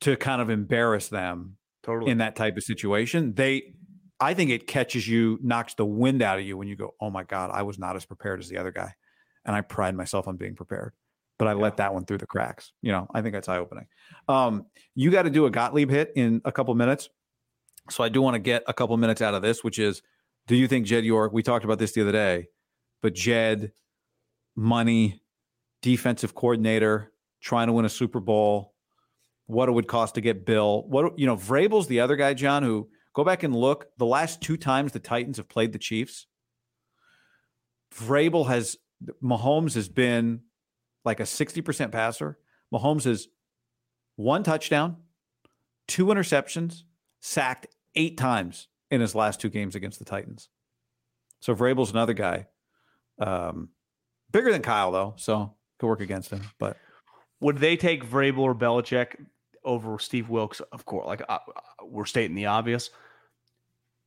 to kind of embarrass them Totally. in that type of situation. They I think it catches you, knocks the wind out of you when you go, Oh my God, I was not as prepared as the other guy. And I pride myself on being prepared. But I let that one through the cracks. You know, I think that's eye opening. Um, you got to do a Gottlieb hit in a couple minutes. So I do want to get a couple minutes out of this, which is do you think Jed York, we talked about this the other day, but Jed, money, defensive coordinator, trying to win a Super Bowl, what it would cost to get Bill. What you know, Vrabel's the other guy, John, who go back and look. The last two times the Titans have played the Chiefs, Vrabel has Mahomes has been like a 60% passer. Mahomes has one touchdown, two interceptions, sacked eight times in his last two games against the Titans. So Vrabel's another guy. Um, bigger than Kyle, though, so could work against him. But Would they take Vrabel or Belichick over Steve Wilks? Of course, like uh, uh, we're stating the obvious.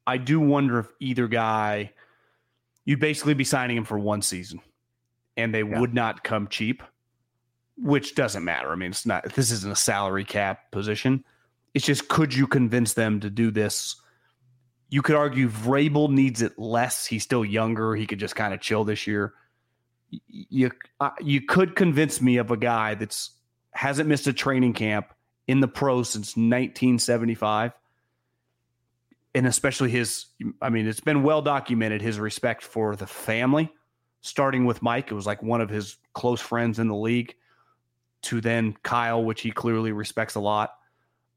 I do wonder if either guy, you'd basically be signing him for one season, and they would not come cheap, which doesn't matter. I mean, it's not. This isn't a salary cap position. It's just could you convince them to do this? You could argue Vrabel needs it less. He's still younger. He could just kind of chill this year you uh, you could convince me of a guy that's hasn't missed a training camp in the pros since 1975 and especially his i mean it's been well documented his respect for the family starting with mike it was like one of his close friends in the league to then kyle which he clearly respects a lot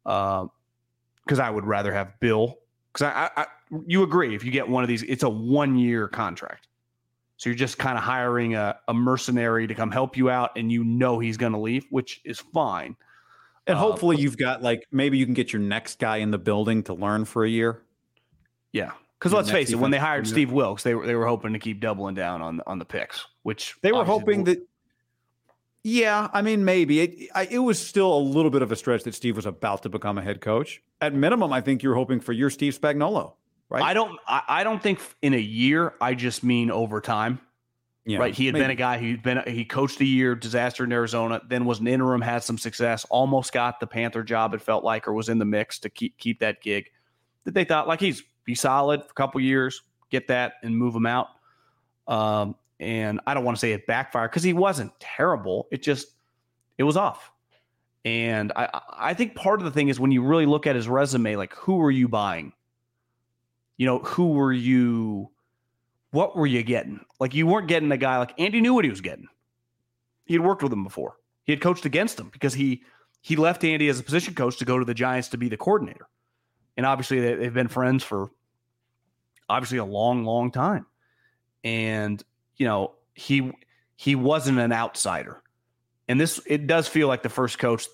because i would rather have bill because I, I, I you agree if you get one of these it's a one year contract so you're just kind of hiring a, a mercenary to come help you out, and you know he's going to leave, which is fine. and Uh, hopefully you've got like maybe you can get your next guy in the building to learn for a year. Yeah, because let's face it, when they hired. Steve Wilks, they were they were hoping to keep doubling down on on the picks, which They were hoping that. Yeah, I mean, maybe it. I, it was still a little bit of a stretch that Steve was about to become a head coach. At minimum, I think you're hoping for your Steve Spagnuolo, right? I don't I, I don't think in a year. I just mean over time. Yeah, right? He had been a guy who'd been he coached a year, disaster in Arizona, then was an interim, had some success, almost got the Panther job. It felt like, or was in the mix to keep keep that gig. That they thought like he's be solid for a couple years, get that, and move him out. Um, and I don't want to say it backfired because he wasn't terrible. It just it was off. And I I- think part of the thing is when you really look at his resume, like who were you buying? You know, who were you? What were you getting? Like you weren't getting a guy like Andy knew what he was getting. he had worked with him before. He had coached against him because he he left Andy as a position coach to go to the Giants to be the coordinator. And obviously they, they've been friends for obviously a long, long time. And you know, he he wasn't an outsider. And this it does feel like the first coach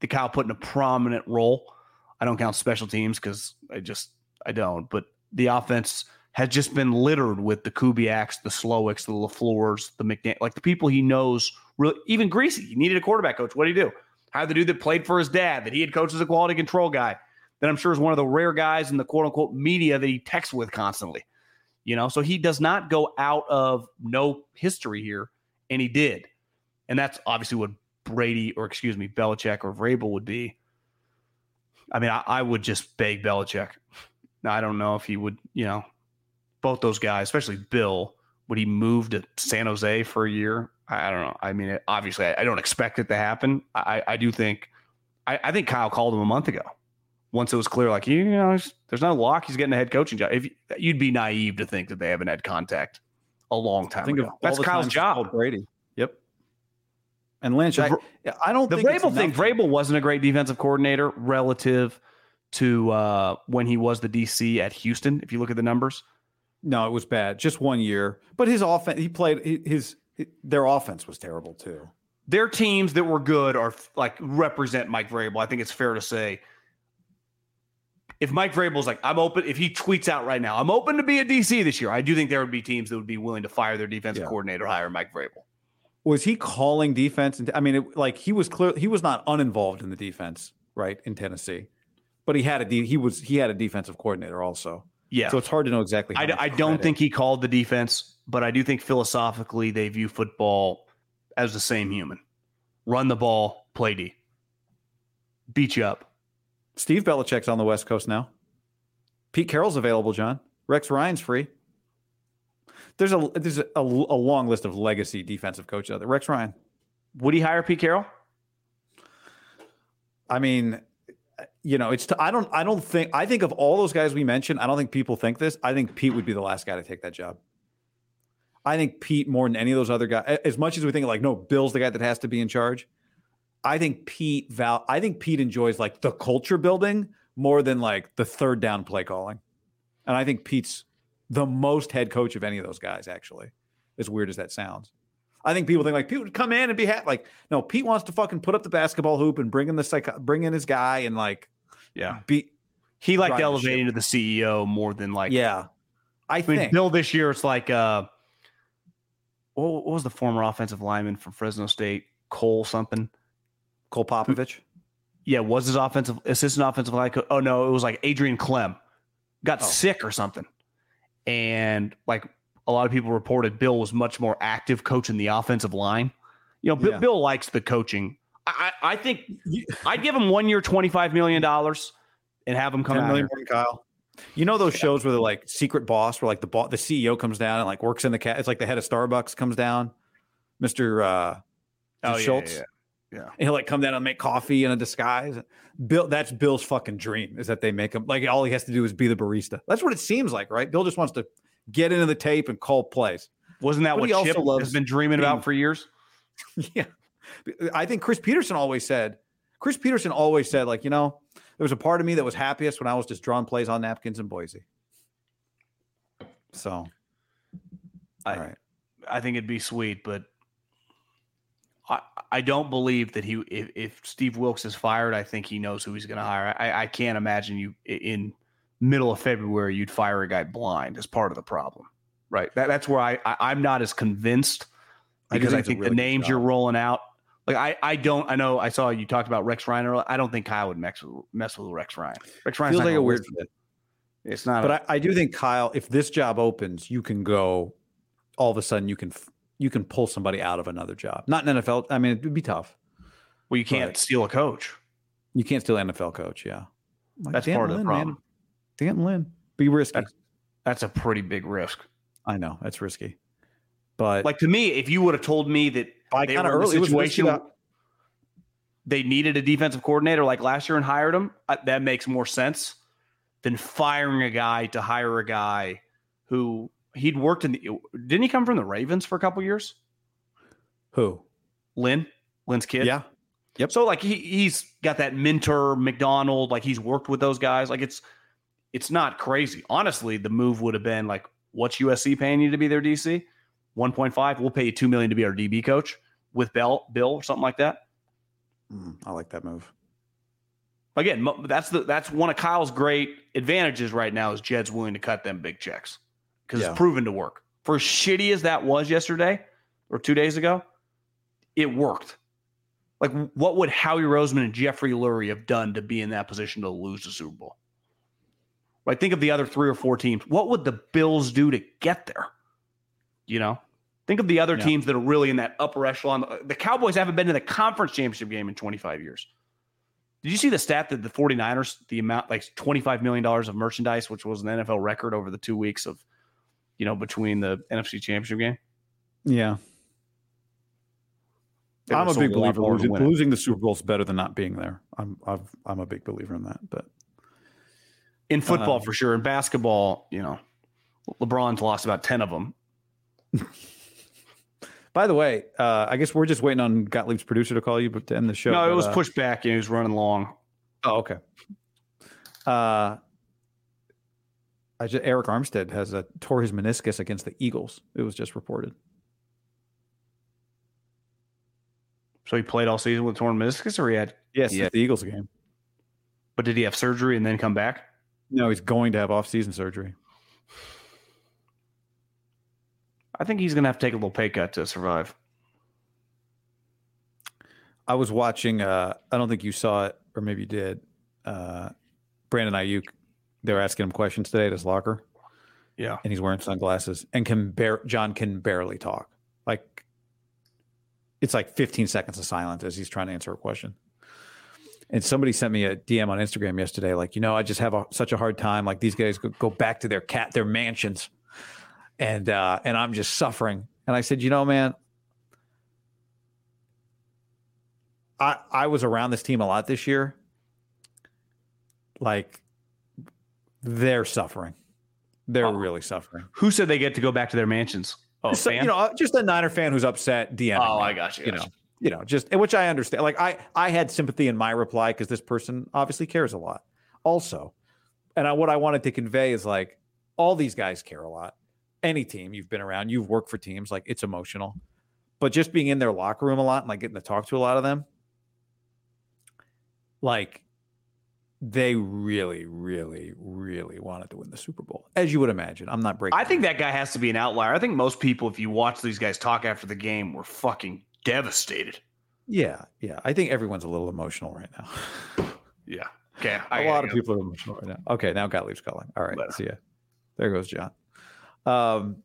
that Kyle put in a prominent role. I don't count special teams because I just I don't, but the offense has just been littered with the Kubiaks, the Slowiks, the LaFleurs, the McDaniel, like the people he knows. Really, even Griese. he needed a quarterback coach. What did he do? Hired the dude that played for his dad, that he had coached as a quality control guy, that I'm sure is one of the rare guys in the quote unquote media that he texts with constantly. You know, so he does not go out of no history here, and he did. And that's obviously what Brady or excuse me, Belichick or Vrabel would be. I mean, I, I would just beg Belichick. I don't know if he would, you know, both those guys, especially Bill, would he move to San Jose for a year? I, I don't know. I mean, it, obviously, I, I, don't expect it to happen. I, I do think, I, think Kyle called him a month ago. Once it was clear, like you know, there's no lock. He's getting a head coaching job. If you'd be naive to think that they haven't had contact a long time think ago. That's Kyle's job. Brady. Yep. And Lynch, I, I don't the think Vrabel thing. Vrabel wasn't a great defensive coordinator relative to uh, when he was the DC at Houston. If you look at the numbers, no, it was bad. Just one year. But his offense, he played his, his their offense was terrible too. Their teams that were good are like represent Mike Vrabel. I think it's fair to say. If Mike Vrabel's like, I'm open, if he tweets out right now, I'm open to be a DC this year, I do think there would be teams that would be willing to fire their defensive yeah. coordinator, hire Mike Vrabel. Was he calling defense? I mean, it, like he was clear, he was not uninvolved in the defense, right, in Tennessee, but he had a he was he had a defensive coordinator also. Yeah. So it's hard to know exactly. I, I don't think he called the defense, but I do think philosophically they view football as the same human. Run the ball, play D. Beat you up. Steve Belichick's on the West Coast now. Pete Carroll's available, John. Rex Ryan's free. There's a there's a, a long list of legacy defensive coaches out there. Rex Ryan. Would he hire Pete Carroll? I mean, you know, it's. T- I don't. I don't think. I think of all those guys we mentioned. I don't think people think this. I think Pete would be the last guy to take that job. I think Pete more than any of those other guys. As much as we think like, no, Bill's the guy that has to be in charge. I think Pete Val. I think Pete enjoys like the culture building more than like the third down play calling, and I think Pete's the most head coach of any of those guys. Actually, as weird as that sounds. I think people think like Pete would come in and be happy. Like, no, Pete wants to fucking put up the basketball hoop and bring in the psych, bring in his guy and like yeah. Be, he liked elevating to the CEO more than like yeah. I, I think mean, Bill this year it's like uh what, was the former offensive lineman from Fresno State? Cole something. Cole Popovich? Yeah, was his offensive assistant offensive line. Oh no, it was like Adrian Klemm. Got oh. sick or something. And like a lot of people reported Bill was much more active coaching the offensive line. You know, yeah. Bill likes the coaching I, I think I'd give him one year, twenty five million dollars, and have him come out million here. Kyle. You know those shows where they're like secret boss, where like the boss, the CEO comes down and like works in the cat. It's like the head of Starbucks comes down, Mister uh, oh, Schultz. Yeah, yeah, yeah. And he'll like come down and make coffee in a disguise. Bill, that's Bill's fucking dream is that they make him like all he has to do is be the barista. That's what it seems like, right? Bill just wants to get into the tape and call plays. Wasn't that but what Chip has been dreaming being, about for years? yeah, I think Chris Petersen always said, Chris Petersen always said, like, you know, there was a part of me that was happiest when I was just drawing plays on napkins in Boise. So, I, right. I think it'd be sweet, but I, I don't believe that he, if, if Steve Wilks is fired, I think he knows who he's going to hire. I, I can't imagine you in middle of February, you'd fire a guy blind as part of the problem. Right. That, that's where I, I, am not as convinced because I, I think really the names you're rolling out like I, I don't. I know. I saw you talked about Rex Ryan earlier. I don't think Kyle would mess with, mess with Rex Ryan. Rex Ryan feels like a weird fit. It's not. But a, I, I do think Kyle, if this job opens, you can go. All of a sudden, you can you can pull somebody out of another job. Not an NFL. I mean, it would be tough. Well, you can't steal a coach. You can't steal an NFL coach. Yeah, like that's Dan part Lynn, of the problem. Man. Dan Lynn, be risky. That's, that's a pretty big risk. I know that's risky. But like to me, if you would have told me that by they were early, in a situation they needed a defensive coordinator like last year and hired him, uh, that makes more sense than firing a guy to hire a guy who he'd worked in the. Didn't he come from the Ravens for a couple years? Who? Lynn, Lynn's kid. Yeah. Yep. So like he he's got that mentor Macdonald, like he's worked with those guys. Like it's it's not crazy. Honestly, the move would have been like, what's USC paying you to be their DC? 1.5. We'll pay you two million to be our DB coach with Bell Bill or something like that. Mm, I like that move. Again, that's the that's one of Kyle's great advantages right now is Jed's willing to cut them big checks because Yeah. it's proven to work. For as shitty as that was yesterday or two days ago, it worked. Like, what would Howie Roseman and Jeffrey Lurie have done to be in that position to lose the Super Bowl? Like, think of the other three or four teams. What would the Bills do to get there? You know, think of the other Yeah. teams that are really in that upper echelon. Uh, the Cowboys haven't been to the conference championship game in 25 years. Did you see the stat that the 49ers, the amount like $25 million of merchandise, which was an NFL record over the two weeks of, you know, between the NFC championship game? Yeah. They I'm a big believer. more Losing, losing the Super Bowl is better than not being there. I'm I've, I'm a big believer in that. But In football, Um, for sure. In basketball, you know, LeBron's lost about 10 of them. by the way, uh, I guess we're just waiting on Gottlieb's producer to call you but to end the show. no, it but, was uh, pushed back and he was running long. Oh, okay. Uh, I just, Arik Armstead has a, tore his meniscus against the Eagles. It was just reported. So he played all season with torn meniscus or he had, Yes, Yeah. it's the Eagles game. but did he have surgery and then come back? No, he's going to have off-season surgery. I think he's going to have to take a little pay cut to survive. I was watching. Uh, I don't think you saw it, or maybe you did. Uh, Brandon Aiyuk. They were asking him questions today at his locker, Yeah. and he's wearing sunglasses, and can bar- John can barely talk. Like it's like 15 seconds of silence as he's trying to answer a question. And somebody sent me a DM on Instagram yesterday, like, you know, I just have a, such a hard time. Like these guys go, go back to their cat, their mansions, and uh, and I'm just suffering. And I said, you know, man, I I was around this team a lot this year. Like they're suffering. They're Oh. really suffering. Who said they get to go back to their mansions? Oh, So, fan? you know, just a Niner fan who's upset. DM. Oh, I got you, You got know, you. you know, just which I understand. Like I, I had sympathy in my reply because this person obviously cares a lot. Also, and I, what I wanted to convey is like all these guys care a lot. Any team you've been around, you've worked for teams, like it's emotional. But just being in their locker room a lot and like getting to talk to a lot of them, like they really, really, really wanted to win the Super Bowl, as you would imagine. I'm not breaking. I think that guy has to be an outlier. I think most people, if you watch these guys talk after the game, were fucking devastated. Yeah, yeah. I think everyone's a little emotional right now. Yeah. Okay. a lot of people are emotional right now. Okay, now Gottlieb's calling. All right, Later. see ya. There goes John. Um.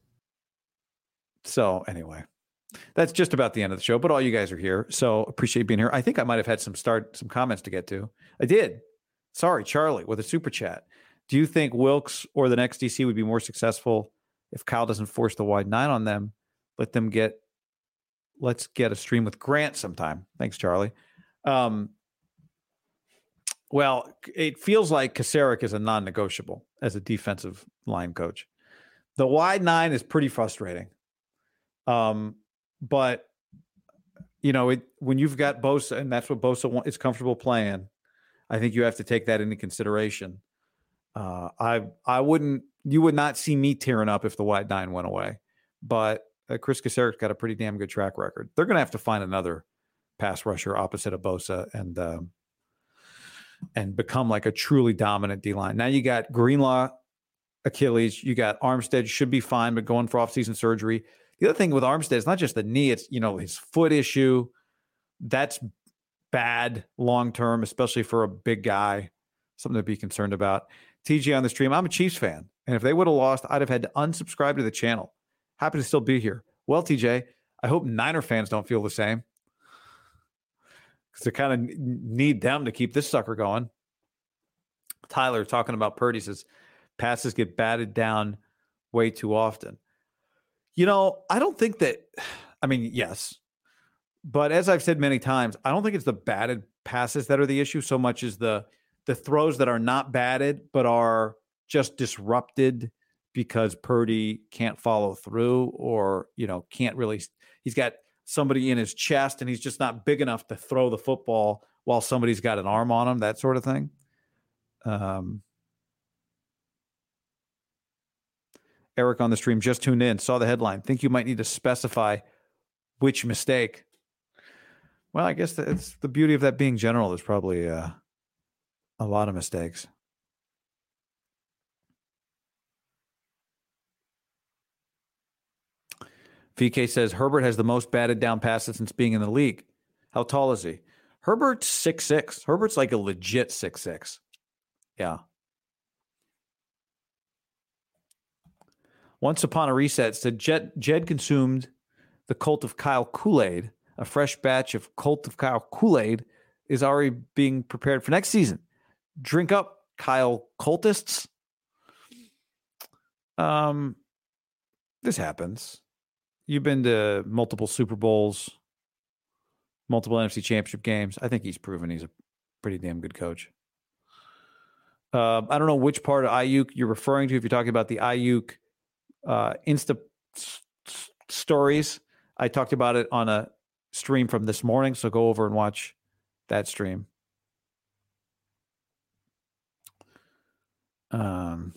So anyway, that's just about the end of the show. But all you guys are here, so appreciate being here. I think I might have had some start some comments to get to. I did. Sorry, Charlie, with a super chat. Do you think Wilks or the next DC would be more successful if Kyle doesn't force the wide nine on them? Let them get. Let's get a stream with Grant sometime. Thanks, Charlie. Um, well, it feels like Kocurek is a non-negotiable as a defensive line coach. The wide nine is pretty frustrating. Um, but you know, it when you've got Bosa and that's what Bosa is comfortable playing, I think you have to take that into consideration. Uh, I I wouldn't you would not see me tearing up if the wide nine went away, but uh, Kris Kocurek's got a pretty damn good track record. They're going to have to find another pass rusher opposite of Bosa and um, and become like a truly dominant D line. Now you got Greenlaw, Achilles, you got Armstead should be fine, but going for offseason surgery. The other thing with Armstead is not just the knee; it's you know his foot issue. That's bad long term, especially for a big guy. Something to be concerned about. TG on the stream. I'm a Chiefs fan, and if they would have lost, I'd have had to unsubscribe to the channel. Happy to still be here. Well, TJ, I hope Niner fans don't feel the same because they kind of need them to keep this sucker going. Tyler talking about Purdy says passes get batted down way too often. You know, I don't think that. I mean, yes, but as I've said many times, I don't think it's the batted passes that are the issue so much as the the throws that are not batted but are just disrupted because Purdy can't follow through or you know can't really. He's got somebody in his chest and he's just not big enough to throw the football while somebody's got an arm on him, that sort of thing. Um, Eric on the stream just tuned in, saw the headline. Think you might need to specify which mistake. Well, I guess it's the beauty of that being general. There's probably uh, a lot of mistakes. VK says Herbert has the most batted down passes since being in the league. How tall is he? Herbert's six six. Herbert's like a legit six six. Yeah. Once upon a reset, said Jed, Jed consumed the cult of Kyle Kool Aid. A fresh batch of cult of Kyle Kool Aid is already being prepared for next season. Drink up, Kyle cultists. Um, this happens. You've been to multiple Super Bowls, multiple NFC Championship games. I think he's proven he's a pretty damn good coach. Uh, I don't know which part of Aiyuk you're referring to. If you're talking about the Aiyuk uh, Insta s- s- stories, I talked about it on a stream from this morning. So go over and watch that stream. Um.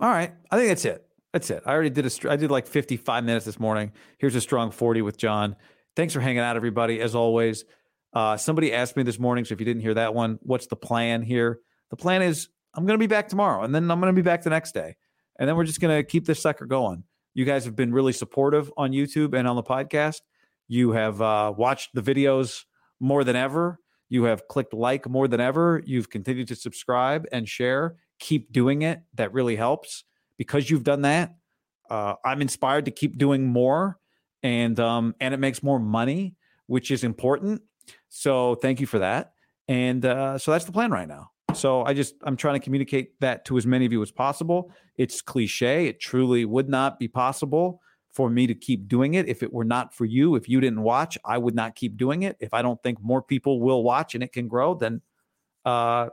All right, I think that's it. That's it. I already did a. I did like 55 minutes this morning. Here's a strong 40 with John. Thanks for hanging out, everybody. As always, uh, somebody asked me this morning. So if you didn't hear that one, what's the plan here? The plan is I'm going to be back tomorrow, and then I'm going to be back the next day, and then we're just going to keep this sucker going. You guys have been really supportive on YouTube and on the podcast. You have uh, watched the videos more than ever. You have clicked like more than ever. You've continued to subscribe and share. Keep doing it. That really helps. Because you've done that, uh, I'm inspired to keep doing more, and um, and it makes more money, which is important. So thank you for that. And uh, so that's the plan right now. So I just I'm trying to communicate that to as many of you as possible. It's cliche. It truly would not be possible for me to keep doing it if it were not for you. If you didn't watch, I would not keep doing it. If I don't think more people will watch and it can grow, then uh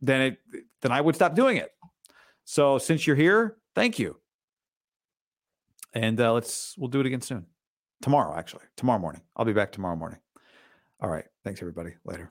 then it then I would stop doing it. So since you're here, thank you. And uh, let's we'll do it again soon. Tomorrow, actually. Tomorrow morning. I'll be back tomorrow morning. All right. Thanks everybody. Later.